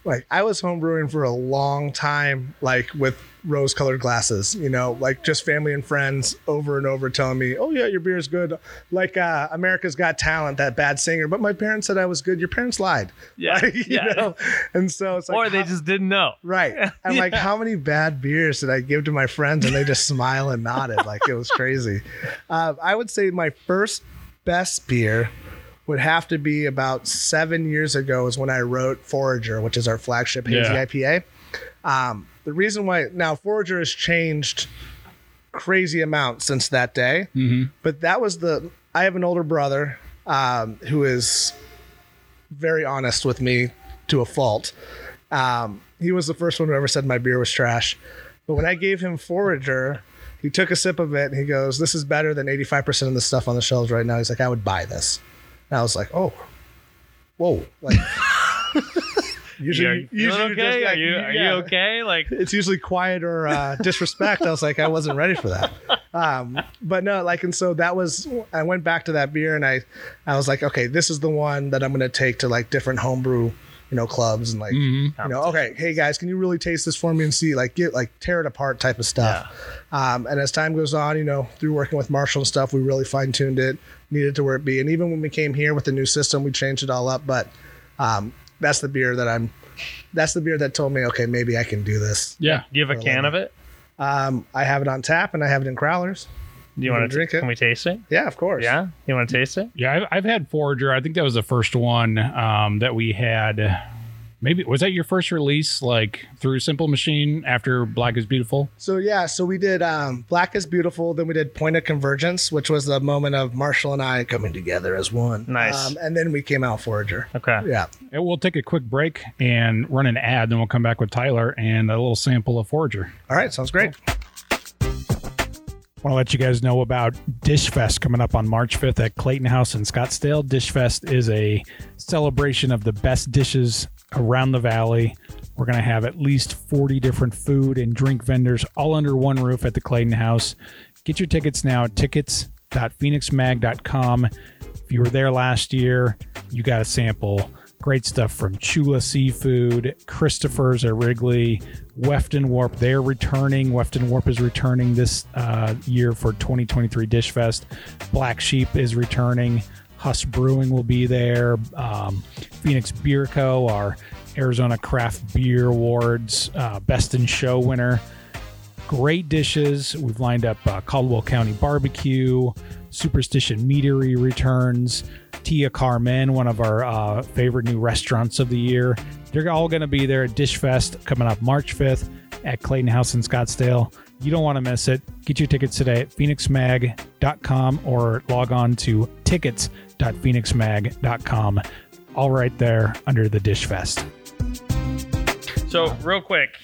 like I was homebrewing for a long time like with rose colored glasses you know like just family and friends over and over telling me oh yeah your beer is good like uh America's Got Talent that bad singer but my parents said I was good your parents lied Yeah, Like, you yeah. know? and so it's like or they how- just didn't know. Right. And like, how many bad beers did I give to my friends and they just smile and nodded? Like, it was crazy. Uh, I would say my first best beer would have to be about seven years ago, is when I wrote Forager, which is our flagship hazy Yeah. IPA. Um, the reason why now Forager has changed crazy amount since that day, but that was the. I have an older brother um, who is very honest with me to a fault. Um, he was the first one who ever said my beer was trash. But when I gave him Forager, he took a sip of it and he goes, "This is better than 85% of the stuff on the shelves right now." He's like, "I would buy this." And I was like, "Oh, whoa!" Like, usually, Are you usually feeling you're just okay? Are you are yeah. you okay? Like It's usually quiet or uh, disrespect. I was like, I wasn't ready for that. Um, but no, like, and so that was. I went back to that beer and I, I was like, okay, this is the one that I'm gonna take to like different homebrew, you know, clubs and like, you know, okay, hey guys, can you really taste this for me and see like get like tear it apart type of stuff. Um, and as time goes on, you know, through working with Marshall and stuff, we really fine tuned it, needed to where it be. And even when we came here with the new system, we changed it all up. But um, that's the beer that I'm. That's the beer that told me, okay, maybe I can do this. Yeah. do you have a can of it? Um, I have it on tap and I have it in crowlers. Do you wanna want to drink it? Can we taste it? Yeah, of course. Yeah, you want to taste it? Yeah, I've, I've had Forager. I think that was the first one um, that we had. Maybe was that your first release, like through Simple Machine after Black is Beautiful? So yeah, so we did um, Black is Beautiful. Then we did Point of Convergence, which was the moment of Marshall and I coming together as one. Nice. Um, and then we came out Forager. Okay. Yeah. And we'll take a quick break and run an ad, then we'll come back with Tyler and a little sample of Forager. All right. Sounds great. Want to let you guys know about Dish Fest coming up on March 5th at Clayton House in Scottsdale. Dish Fest is a celebration of the best dishes around the valley. We're going to have at least 40 different food and drink vendors all under one roof at the Clayton House. Get your tickets now at tickets.phoenixmag.com. If you were there last year, you got a sample. Great stuff from Chula Seafood, Christopher's at Wrigley, Weft and Warp. They're returning. Weft and Warp is returning this uh, year for 2023 Dish Fest. Black Sheep is returning. Huss Brewing will be there. Um, Phoenix Beer Co., our Arizona Craft Beer Awards uh, Best in Show winner great dishes. We've lined up uh, Caldwell County Barbecue, Superstition Meadery returns, Tia Carmen, one of our uh, favorite new restaurants of the year. They're all going to be there at Dish Fest coming up March 5th at Clayton House in Scottsdale. You don't want to miss it. Get your tickets today at phoenixmag.com or log on to tickets.phoenixmag.com. All right there under the Dish Fest. So, real quick,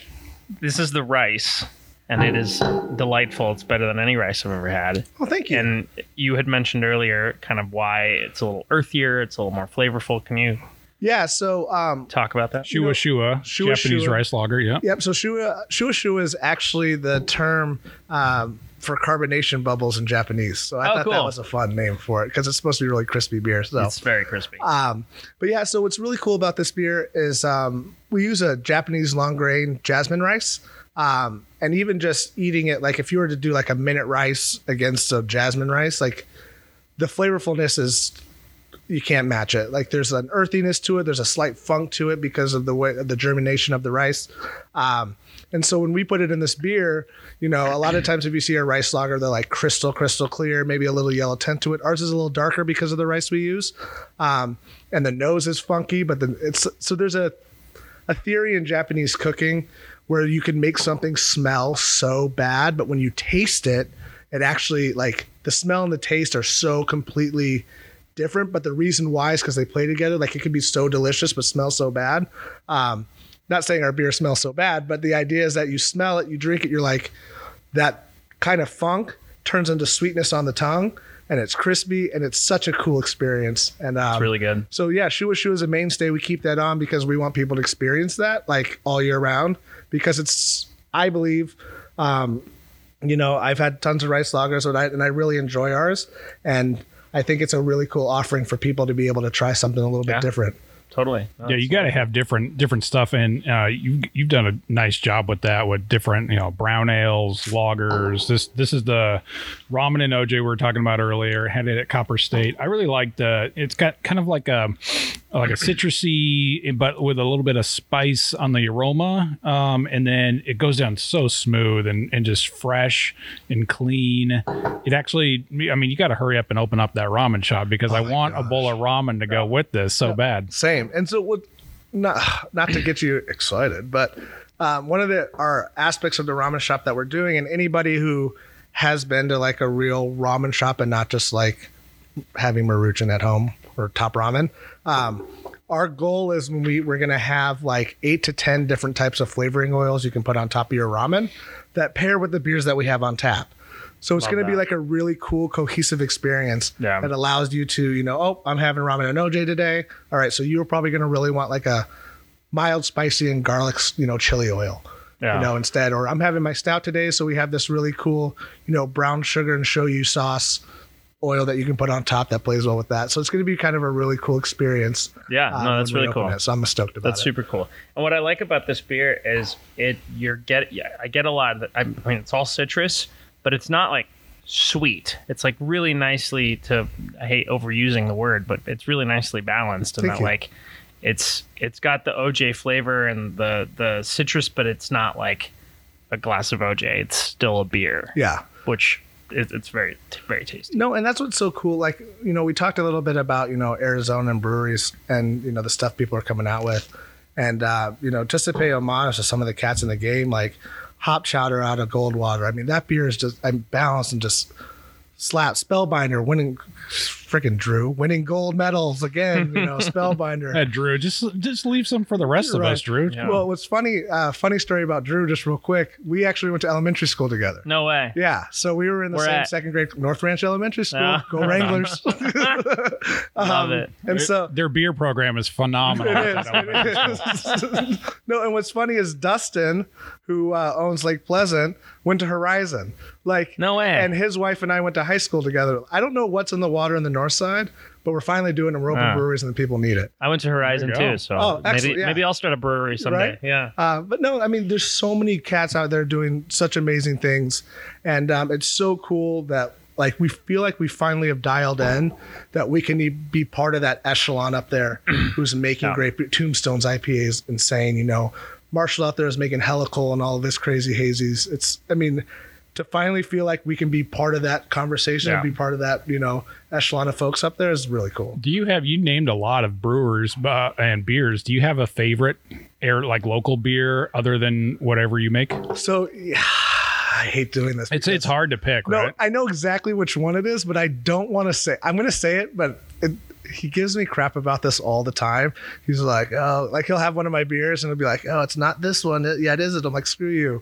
this is the rice, and it is delightful. It's better than any rice I've ever had. Well, thank you. And you had mentioned earlier kind of why it's a little earthier, it's a little more flavorful. Can you yeah. So um, talk about that? Shua Shua, Shua Japanese Shua. rice lager. Yeah. Yep. So shua shua shua is actually the term um, for carbonation bubbles in Japanese. So I Oh, thought that was a fun name for it because it's supposed to be really crispy beer. So It's very crispy. Um, but yeah, so what's really cool about this beer is um, we use a Japanese long grain jasmine rice. Um, and even just eating it, like if you were to do like a minute rice against a jasmine rice, like the flavorfulness is you can't match it. Like there's an earthiness to it. There's a slight funk to it because of the way the germination of the rice. Um, and so when we put it in this beer, you know, a lot of times if you see a rice lager, they're like crystal, crystal clear, maybe a little yellow tint to it. Ours is a little darker because of the rice we use, um, and the nose is funky. But then it's so there's a a theory in Japanese cooking where you can make something smell so bad, but when you taste it, it actually like the smell and the taste are so completely different. But the reason why is because they play together. Like it could be so delicious but smell so bad. Um, not saying our beer smells so bad, but the idea is that you smell it, you drink it, you're like that kind of funk turns into sweetness on the tongue and it's crispy and it's such a cool experience. And um, It's really good. so yeah, Shua Shua is a mainstay. We keep that on because we want people to experience that like all year round because it's I believe um, you know, I've had tons of rice lagers and I and I really enjoy ours and I think it's a really cool offering for people to be able to try something a little bit different. Totally. Yeah, you got to have different different stuff, and uh, you you've done a nice job with that with different you know brown ales, lagers. This this is the ramen and OJ we were talking about earlier. Had it at Copper State. I really liked the. It's got kind of like a like a citrusy, but with a little bit of spice on the aroma, um, and then it goes down so smooth and and just fresh and clean. It actually, I mean, you got to hurry up and open up that ramen shop because I Oh my want a bowl of ramen to go with this so bad. Same. And so what not not to get you excited, but um, one of the our aspects of the ramen shop that we're doing, and anybody who has been to like a real ramen shop and not just like having maruchan at home or top ramen. Um, our goal is when we we're gonna have like eight to ten different types of flavoring oils you can put on top of your ramen that pair with the beers that we have on tap. So it's Love going to be that. like a really cool, cohesive experience Yeah. that allows you to, you know, oh, I'm having ramen and OJ today. All right, so you're probably going to really want like a mild, spicy, and garlic, you know, chili oil, Yeah. you know, instead. Or I'm having my stout today, so we have this really cool, you know, brown sugar and shoyu sauce oil that you can put on top that plays well with that. So it's going to be kind of a really cool experience. Yeah, uh, no, that's when we really open cool. it. So I'm stoked about it. That's it. super cool. And what I like about this beer is it you're get yeah, I get a lot of the, I mean it's all citrus, but it's not like sweet. It's like really nicely to I hate overusing the word, but it's really nicely balanced and that you. like it's it's got the OJ flavor and the the citrus, but it's not like a glass of OJ. It's still a beer, Yeah. which it, it's very very tasty. No, and that's what's so cool. Like, you know, we talked a little bit about, you know, Arizona and breweries and, you know, the stuff people are coming out with. And, uh, you know, just to pay homage to some of the cats in the game, like Hop Chowder out of Goldwater. I mean, that beer is just, I'm balanced and just slap. Spellbinder winning, freaking Drew, winning gold medals again, you know, Spellbinder. Uh, Drew, just just leave some for the rest of Right. us, Drew. Yeah. Well, what's funny, uh, funny story about Drew, just real quick. We actually went to elementary school together. No way. Yeah, so we were in the Where same at? second grade, North Ranch Elementary School. Go Wranglers! Love it. And so Their beer program is phenomenal. it is. It is. no, and what's funny is Dustin, who uh, owns Lake Pleasant, went to Horizon. Like No way. And his wife and I went to high school together. I don't know what's in the water on the north side, but we're finally doing it. We're Ah. breweries and the people need it. I went to Horizon There you go. too, so Oh, maybe yeah. maybe I'll start a brewery someday. Right? Yeah. Uh, but no, I mean, there's so many cats out there doing such amazing things, and um, it's so cool that like we feel like we finally have dialed in that we can e- be part of that echelon up there, who's making Yeah. great Tombstones IPA is insane. You know, Marshall out there is making Helical and all of this crazy hazies. It's, I mean. To finally feel like we can be part of that conversation and be part of that, you know, echelon of folks up there is really cool. Do you have you named a lot of brewers uh, and beers? Do you have a favorite air like local beer other than whatever you make? So, yeah, I hate doing this. It's it's hard to pick, No, right? I know exactly which one it is, but I don't want to say. I'm going to say it, but it, he gives me crap about this all the time. He's like, oh, like he'll have one of my beers and he'll be like, oh, it's not this one. It- yeah, it is. It. I'm like, screw you.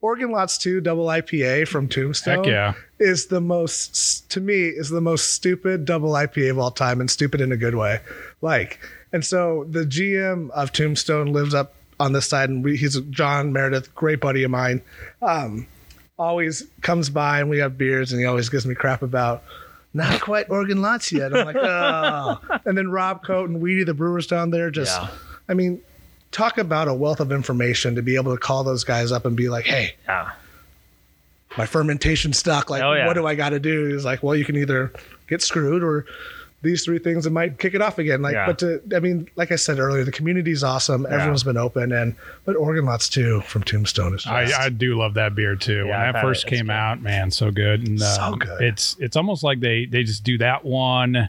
Oregon Lots Two Double IPA from Tombstone. Heck yeah. Is the most to me is the most stupid double IPA of all time, and stupid in a good way. Like, and so the GM of Tombstone lives up on this side, and we, he's John Meredith, great buddy of mine. Um, always comes by and we have beers and he always gives me crap about not quite Oregon lots yet. I'm like, oh. And then Rob Coat and Weedy, the brewers down there, just, Yeah. I mean, talk about a wealth of information to be able to call those guys up and be like, hey, Yeah. my fermentation stuck. Like, Oh, yeah. what do I got to do? He's like, well, you can either get screwed or these three things that might kick it off again. Like, Yeah. but to, I mean, like I said earlier, the community's awesome. Everyone's been open, and but Oregon Lots too from Tombstone is just, I, I do love that beer too. Yeah, when that first it. Came good. out, man, so good. And, So um, good. It's it's almost like they they just do that one,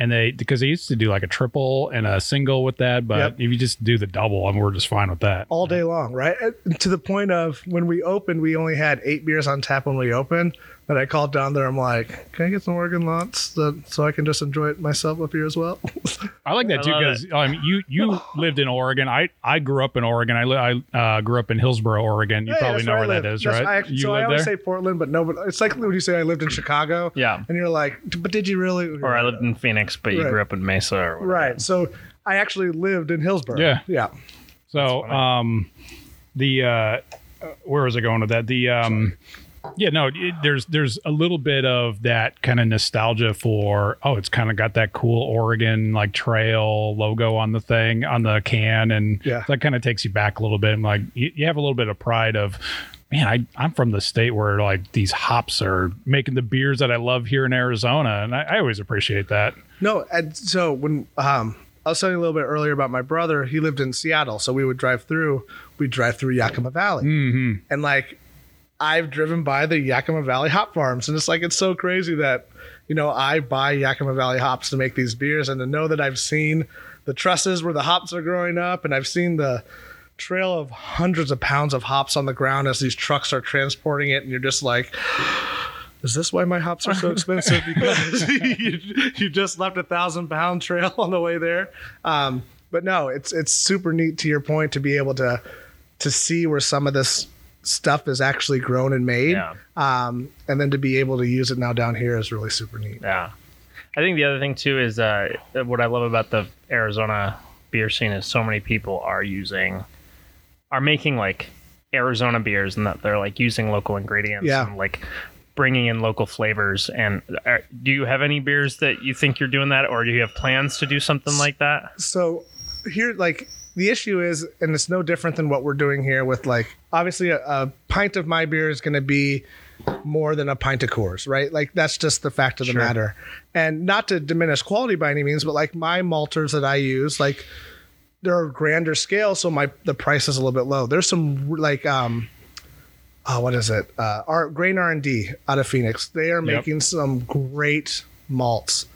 and they because they used to do like a triple and a single with that, but Yep. if you just do the double, and we're just fine with that. all day long, right? And To the point of when we opened, we only had eight beers on tap when we opened. But I called down there. I'm like, can I get some Oregon Lots that, so I can just enjoy it myself up here as well? I like that I too because I mean you you lived in Oregon. I I grew up in Oregon. I li- I uh, grew up in Hillsboro, Oregon. You Hey, probably that's know I where that live. is, That's- right? I actually, you so I live always there. say Portland, but no, but it's like when you say I lived in Chicago. Yeah. And you're like, but did you really? Or I lived in Phoenix, but you Right. grew up in Mesa or whatever. Right. So I actually lived in Hillsboro. Yeah. Yeah. So, um, the uh, uh, where was I going with that? The um, yeah, no, it, there's there's a little bit of that kind of nostalgia for oh, it's kind of got that cool Oregon like trail logo on the thing on the can, and Yeah. that kind of takes you back a little bit. And like you, you have a little bit of pride of. Man, I, I'm from the state where like these hops are making the beers that I love here in Arizona, and I, I always appreciate that. No, and so when um, I was telling you a little bit earlier about my brother, he lived in Seattle, so we would drive through. We'd drive through Yakima Valley, hmm and like I've driven by the Yakima Valley hop farms, and it's like it's so crazy that you know I buy Yakima Valley hops to make these beers, and to know that I've seen the trusses where the hops are growing up, and I've seen the trail of hundreds of pounds of hops on the ground as these trucks are transporting it, and you're just like. Is this why my hops are so expensive? Because you, you just left a thousand pound trail on the way there. Um, but no, it's it's super neat to your point to be able to to see where some of this stuff is actually grown and made. Yeah. Um, and then to be able to use it now down here is really super neat. Yeah. I think the other thing too is uh, what I love about the Arizona beer scene is so many people are using, are making like Arizona beers and that they're like using local ingredients Yeah. and like bringing in local flavors. And uh, do you have any beers that you think you're doing that, or do you have plans to do something like that? So here, like the issue is, and it's no different than what we're doing here with like obviously a, a pint of my beer is going to be more than a pint of Coors, right? Like that's just the fact of the Sure. matter. And not to diminish quality by any means, but like my malters that I use, like they're a grander scale, so my the price is a little bit low. There's some like um uh, what is it? Uh, our grain R and D out of Phoenix. They are Yep. making some great malts.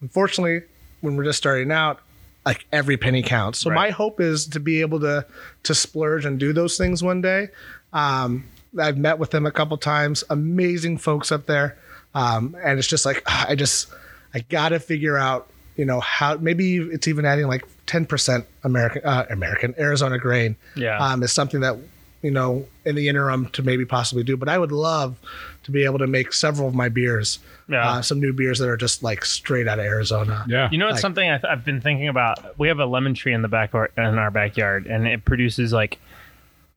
Unfortunately, when we're just starting out, like every penny counts. So Right. my hope is to be able to to splurge and do those things one day. Um, I've met with them a couple times. Amazing folks up there, um, and it's just like ah, I just I gotta figure out you know how maybe it's even adding like ten percent American uh, American Arizona grain Yeah. um, is something that you know in the interim to maybe possibly do. But I would love to be able to make several of my beers, Yeah. uh, some new beers that are just like straight out of Arizona. Yeah. You know, it's Like- something I th- I've been thinking about. We have a lemon tree in the back or- in our backyard, and it produces like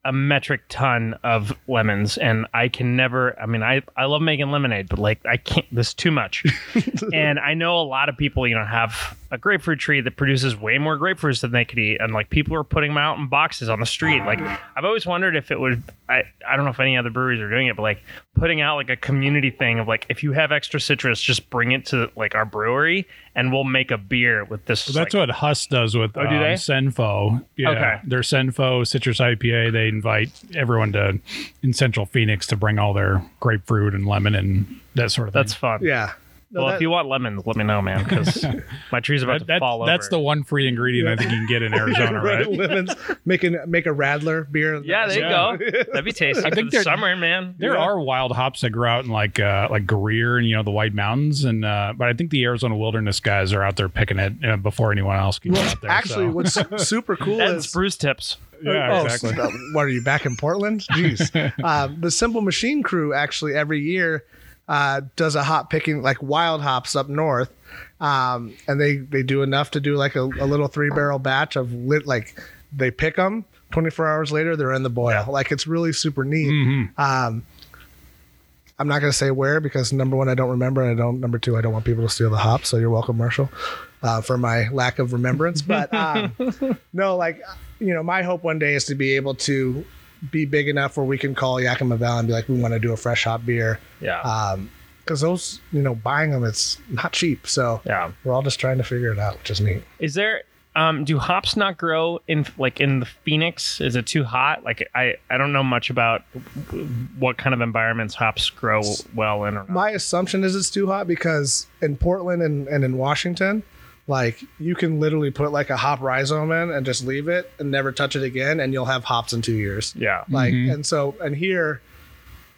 a metric ton of lemons. And I can never. I mean, I I love making lemonade, but like I can't. This is too much. and I know a lot of people, you know, have a grapefruit tree that produces way more grapefruits than they could eat, and like people are putting them out in boxes on the street. Like I've always wondered if it would. I I don't know if any other breweries are doing it, but like putting out like a community thing of like if you have extra citrus, just bring it to like our brewery, and we'll make a beer with this. Well, that's like, what Huss does with Oh, do um, they? Senfo. Yeah, Okay. their Senfo citrus IPA. They invite everyone to in Central Phoenix to bring all their grapefruit and lemon and that sort of thing. that's fun. Yeah. No, well, that- if you want lemons, let me know, man, because my tree's about That- to that- fall that's the one free ingredient I think you can get in Arizona, right? Lemons, making make a Radler beer. yeah, there Yeah. you go. That'd be tasty. I for think the summer, man. There Yeah. are wild hops that grow out in like uh, like Greer and you know the White Mountains, and uh, but I think the Arizona Wilderness guys are out there picking it uh, before anyone else can get out there. Actually, so. what's super cool That's is spruce tips. yeah, Oh, exactly. so- what are you back in Portland? Jeez. um, the Simple Machine crew actually every year uh, does a hop picking like wild hops up north, um, and they they do enough to do like a, a little three barrel batch of lit like they pick them. 24 hours later, they're in the boil. Like it's really super neat. Mhm. Um, I'm not going to say where because number one, I don't remember, and I don't. Number two, I don't want people to steal the hops. So you're welcome, Marshall, uh, for my lack of remembrance. But um, no, like you know, my hope one day is to be able to be big enough where we can call Yakima Valley and be like, we want to do a fresh hop beer. Yeah. Um, because those, you know, buying them, it's not cheap. So Yeah. we're all just trying to figure it out, which is neat. Is there um do hops not grow in like in the Phoenix? Is it too hot? Like I I don't know much about what kind of environments hops grow well in or not. My assumption is it's too hot because in Portland and, and in Washington, like you can literally put like a hop rhizome in and just leave it and never touch it again, and you'll have hops in two years. yeah. Like, and so, and here,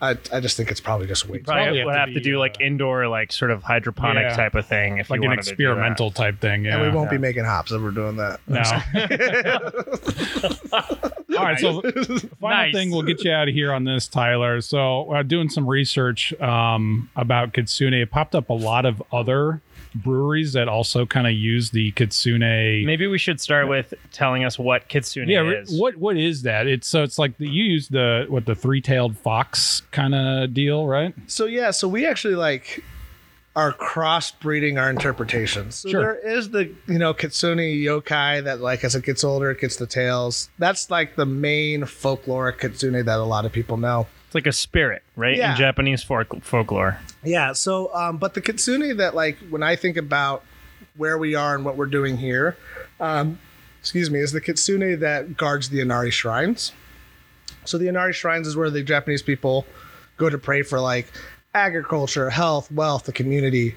I, I just think it's probably just way too Probably, Probably would have have to to do be, like uh, indoor, like sort of hydroponic Yeah. type of thing. If like you an wanted to do that. experimental type thing. Yeah. And we won't be making hops if we're doing that. No. All right. So, final Nice. thing, we'll get you out of here on this, Tyler. So, uh, doing some research um, about Kitsune, it popped up a lot of other breweries that also kind of use the Kitsune. Maybe we should start with telling us what kitsune yeah. is. What what is that? It's so it's like the, you use the what the three tailed fox kind of deal, right? So yeah, so we actually like are crossbreeding our interpretations. So Sure. there is the you know kitsune yokai that like as it gets older it gets the tails. That's like the main folkloric kitsune that a lot of people know. It's like a spirit, right? Yeah. In Japanese folk- folklore. Yeah. So, um, but the kitsune that like when I think about where we are and what we're doing here, um, excuse me, is the kitsune that guards the Inari shrines. So the Inari shrines is where the Japanese people go to pray for like agriculture, health, wealth, the community,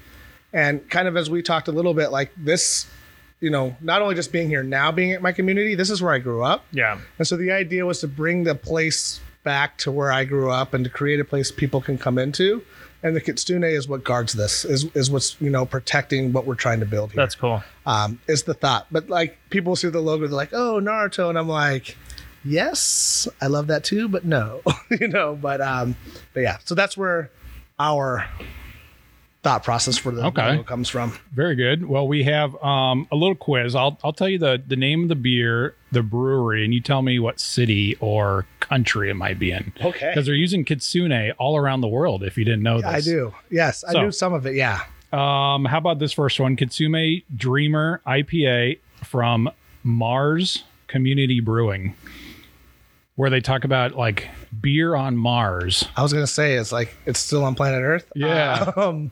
and kind of as we talked a little bit, like this. You know, not only just being here now, being at my community, this is where I grew up. Yeah. And so the idea was to bring the place back to where I grew up and to create a place people can come into. And the kitsune is what guards this, is, is what's, you know, protecting what we're trying to build here. That's cool. um, is the thought. But like people see the logo, they're like, oh, Naruto. And I'm like, yes, I love that too, but no, you know, but, um, but yeah, so that's where our thought process for the Okay. logo comes from. Very good. Well, we have um, a little quiz. I'll I'll tell you the the name of the beer, the brewery, and you tell me what city or country it might be in. Okay. Because they're using kitsune all around the world. If you didn't know this, I do. Yes, I So- knew some of it. Yeah. Um, how about this first one? Kitsune Dreamer IPA from Marz Community Brewing, where they talk about like beer on Mars. I was going to say it's like, it's still on planet Earth. Yeah. Um,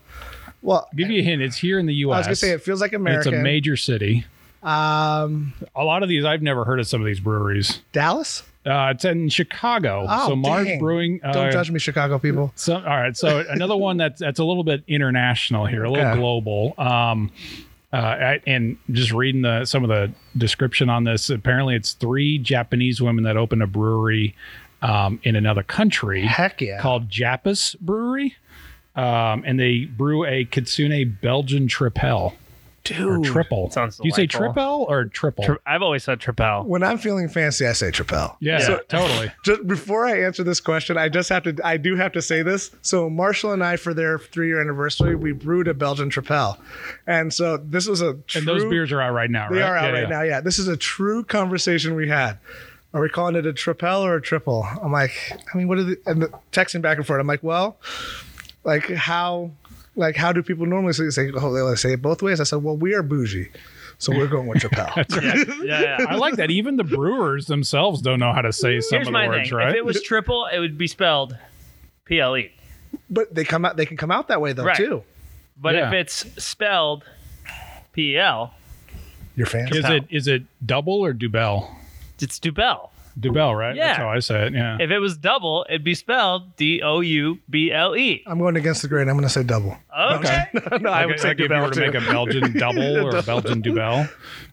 well, I'll give you a hint. It's here in the U.S. I was gonna say it feels like America. it's a major city. Um, A lot of these I've never heard of. Some of these breweries. Dallas. Uh, it's in Chicago. Oh, so Mars dang. Brewing. Uh, Don't judge me, Chicago people. So, all right. So another one that's that's a little bit international here, a little Okay. global. Um, uh, I- and just reading the some of the description on this, apparently it's three Japanese women that opened a brewery um, in another country Heck yeah. called Japus Brewery, um, and they brew a Kitsune Belgian Tripel or Dude. triple. sounds Do you say delightful. tripel or triple? Tri- I've always said tripel. When I'm feeling fancy, I say Trapel. yeah, So- totally. Just before I answer this question, I just have to. I do have to say this. So Marshall and I, for their three-year anniversary, we brewed a Belgian Trapel, and so this was a. True, And those beers are out right now, right? They are out Yeah, right yeah. now. Yeah, this is a true conversation we had. Are we calling it a tripel or a triple? I'm like, I mean, what are the and the, texting back and forth? I'm like, well, like how, like how do people normally say, say oh they like say it both ways? I said, well, we are bougie, so we're going with tripel. Yeah, yeah. yeah. I like that. Even the brewers themselves don't know how to say some Here's of the my words, thing. right? If it was triple, it would be spelled P L E. but they come out. They can come out that way though Right. too. But Yeah. if it's spelled P E L, Your fans. is it is it double or Dubel? it's Dubel. Dubel, right? Yeah. That's how I say it. Yeah. If it was double, it'd be spelled D O U B L E. I'm going against the grain. I'm going to say double. Okay. no, I Like- would say like if you were Dubel to make a Belgian double or a Belgian Dubel.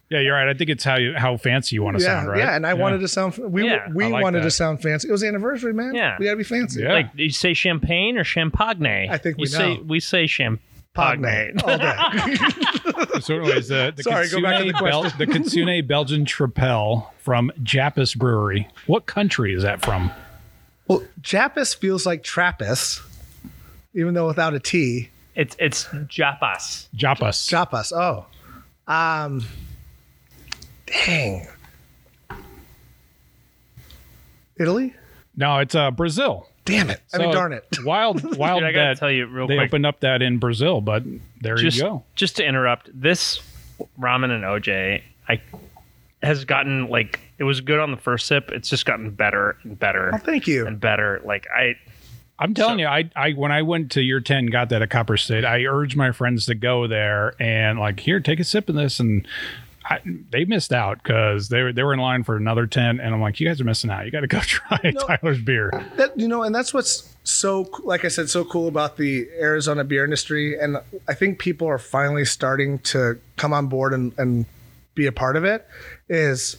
Yeah, you're right. I think it's how you how fancy you want to Yeah, sound, right? yeah, and I wanted to sound. We Yeah, we like wanted that. to sound fancy. It was the anniversary, man. Yeah. we gotta be fancy. Yeah. Like you say champagne or champagne? I think you we say we say champagne. Pagne all day. So, anyways, the, the Sorry, go back to the Kitsune Bel- the Kitsune Belgian Tripel from Japus Brewery. What country is that from? well, Japus feels like Trappist, even though without a T. It's it's Japas. Japus. Japas. Oh, um, dang. Italy. no, it's uh, Brazil. Damn it! I mean, darn it. Wild, wild. Dude, I gotta that tell you real quick. they quick. opened up that in Brazil, but there just you go. just to interrupt, this ramen and OJ, I has gotten like it was good on the first sip. It's just gotten better and better Oh, thank you. and better. Like I, I'm telling you, I, I when I went to year ten, got that at Copper State. I urged my friends to go there and like, here, take a sip of this, and I, they missed out because they were they were in line for another ten, and I'm like, you guys are missing out. You got to go try Tyler's beer. that you know and that's what's so like i said so cool about the arizona beer industry and i think people are finally starting to come on board and, and be a part of it is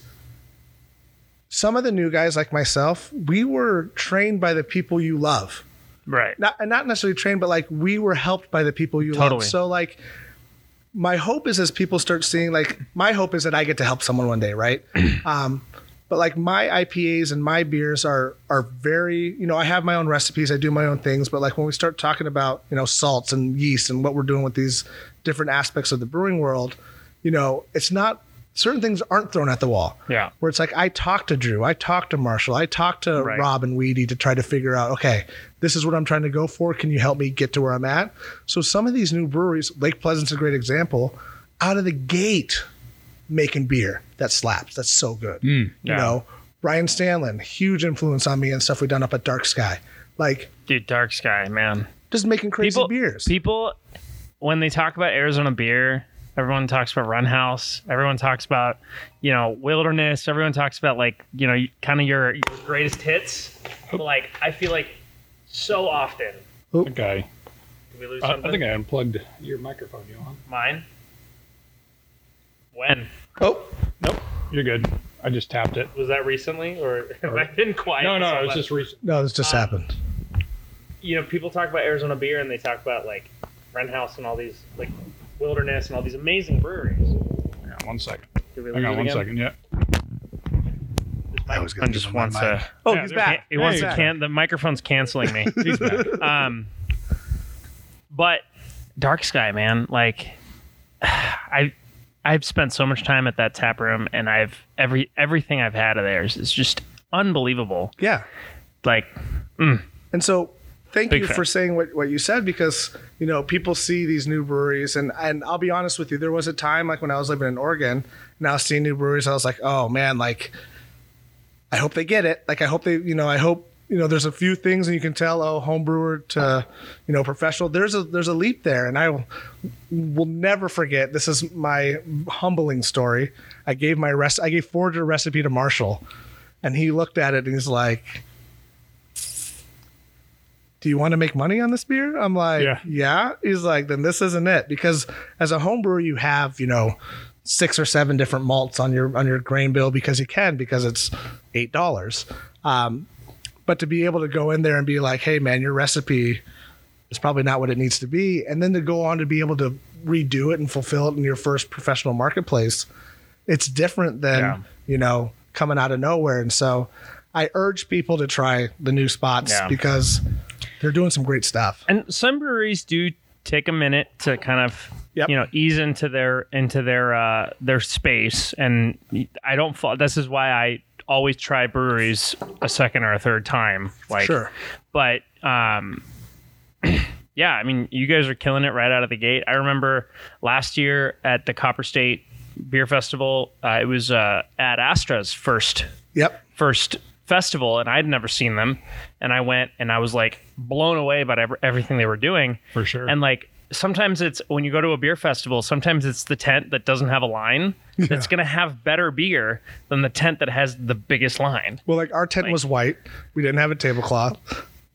some of the new guys like myself we were trained by the people you love Right. not and not necessarily trained but like we were helped by the people you Totally. love so like my hope is as people start seeing like my hope is that i get to help someone one day right? Um but like my IPAs and my beers are are very you know I have my own recipes I do my own things but like when we start talking about you know salts and yeast and what we're doing with these different aspects of the brewing world you know it's not certain things aren't thrown at the wall Yeah. where it's like I talked to Drew I talked to Marshall I talked to Right. Rob and Weedy to try to figure out okay this is what I'm trying to go for can you help me get to where I'm at so some of these new breweries Lake Pleasant's a great example out of the gate making beer that slaps that's so good mm, you Yeah. know Ryan Stanlin huge influence on me and stuff we've done up at Dark Sky like Dude, Dark Sky, man. just making crazy People, beers people, when they talk about Arizona beer, everyone talks about Wren House. Everyone talks about, you know, Wilderness. Everyone talks about like, you know, kind of your, your greatest hits. But like, I feel like so often. Okay, Did we lose I, something? I think I unplugged your microphone. You on? Mine. When oh Nope, you're good. I just tapped it. was that recently, or have I been quiet? No, no, whole it was just recent. no this just Um, happened you know, people talk about Arizona beer and they talk about like Wren House and all these like Wilderness and all these amazing breweries. Hang on one second. Did we Hang on it one again? second. Yeah. I was gonna microphone give just him my wants mic. to. oh Yeah, he's there- back It wants to back. can the microphone's canceling me. He's back. um, but Dark Sky, man, like I I've spent so much time at that tap room, and I've every everything I've had of theirs is just unbelievable. yeah Like, And so thank Big you fan. for saying what, what you said because, you know, people see these new breweries and, and I'll be honest with you, there was a time like when I was living in Oregon and I was seeing new breweries, I was like, oh man, like I hope they get it. Like I hope they, you know, I hope, you know, there's a few things and you can tell, oh, home brewer to, you know, professional. There's a there's a leap there. And I will, never forget. This is my humbling story. I gave my rest I gave forwarded a recipe to Marshall and he looked at it and he's like, do you want to make money on this beer? I'm like, Yeah. yeah. He's like, then this isn't it because as a home brewer, you have you know six or seven different malts on your on your grain bill because you can because it's eight dollars. Um, but to be able to go in there and be like, hey man, your recipe is probably not what it needs to be, and then to go on to be able to redo it and fulfill it in your first professional marketplace, it's different than Yeah. you know coming out of nowhere. And so, I urge people to try the new spots Yeah. because they're doing some great stuff. and some breweries do take a minute to kind of Yep. you know ease into their into their uh their space and i don't fa- this is why i always try breweries a second or a third time like Sure. but um yeah i mean you guys are killing it right out of the gate i remember last year at the copper state beer festival uh, it was uh at astra's first Yep. first festival and I'd never seen them and I went and I was like blown away by ev- everything they were doing For sure. and like sometimes it's when you go to a beer festival sometimes it's the tent that doesn't have a line that's going to have better beer than the tent that has the biggest line Well, like our tent was white. We didn't have a tablecloth.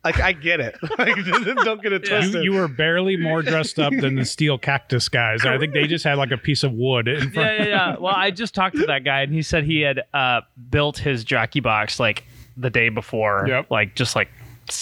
Like I get it. Like, don't get it you, twisted. you were barely more dressed up than the steel cactus guys. I think they just had like a piece of wood in front. yeah, yeah, yeah. Well, I just talked to that guy, and he said he had uh, built his jockey box like the day before. Yep. Like just like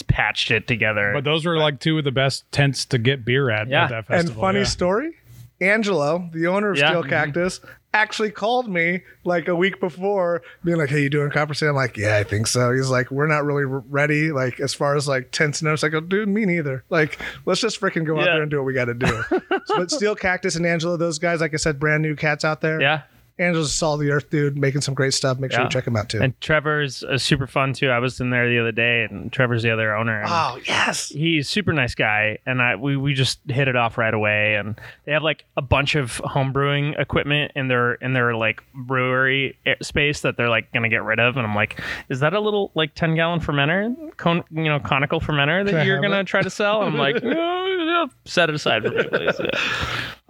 patched it together. But those were like two of the best tents to get beer at Yeah. at that and funny yeah. story, Angelo, the owner of Yeah. Steel mm-hmm. Cactus, actually called me like a week before, being like, "Hey, you doing Copper City?" I'm like, "Yeah, I think so." He's like, "We're not really re- ready, like as far as like tents and everything." I go, "Dude, me neither. Like, let's just freaking go out there and do what we got to do." so, but Steel Cactus and Angelo, those guys, like I said, brand new cats out there. yeah. Angelo's a solid the earth dude, making some great stuff. Make sure Yeah. you check him out too. And Trevor's uh, super fun too. I was in there the other day, and Trevor's the other owner. oh yes, He's super nice guy, and I we, we just hit it off right away. And they have like a bunch of home brewing equipment in their in their like brewery space that they're like gonna get rid of. And I'm like, is that a little like ten gallon fermenter, con- you know, conical fermenter that Can you're gonna it? try to sell? I'm like, "No, yeah, set it aside for me, please. Yeah.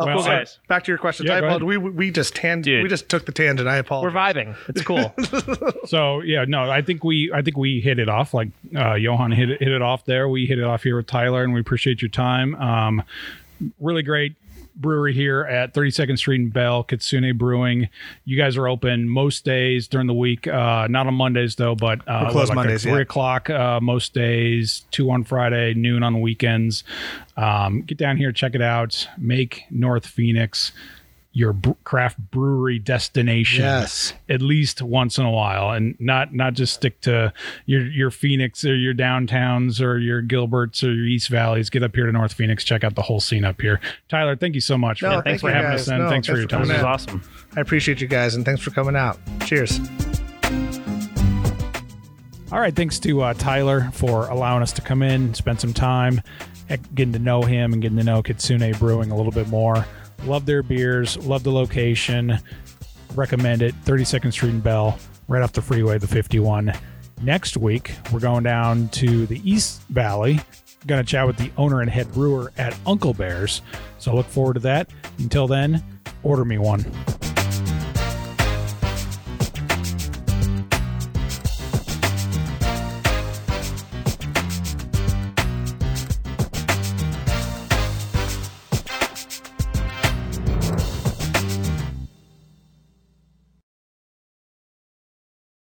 Oh, Well, cool, guys. Back to your question. Yeah, I apologize. We we just tan- Dude. we just took the tangent. I apologize. We're vibing. It's cool. So yeah, no, I think we I think we hit it off. Like uh, Johan hit it, hit it off there. We hit it off here with Tyler, and we appreciate your time. Um, really great brewery here at 32nd Street in Bell, Kitsune Brewing. You guys are open most days during the week. Uh, not on Mondays though, but uh, We're closed like Mondays, Three yeah. o'clock uh, most days, two on Friday, noon on weekends. Um, get down here, check it out. Make North Phoenix your br- craft brewery destination Yes. at least once in a while and not not just stick to your your Phoenix or your downtowns or your Gilberts or your East Valleys. Get up here to North Phoenix, check out the whole scene up here. Tyler, thank you so much. No, for, thank for having guys. us in. No, thanks for your for time. this coming is awesome. I appreciate you guys and thanks for coming out. Cheers. All right, thanks to uh, Tyler for allowing us to come in, spend some time, getting to know him and getting to know Kitsune Brewing a little bit more. Love their beers, love the location, recommend it. 32nd Street and Bell, right off the freeway, the 51. Next week, we're going down to the East Valley. Going to chat with the owner and head brewer at Uncle Bears. So look forward to that. Until then, order me one.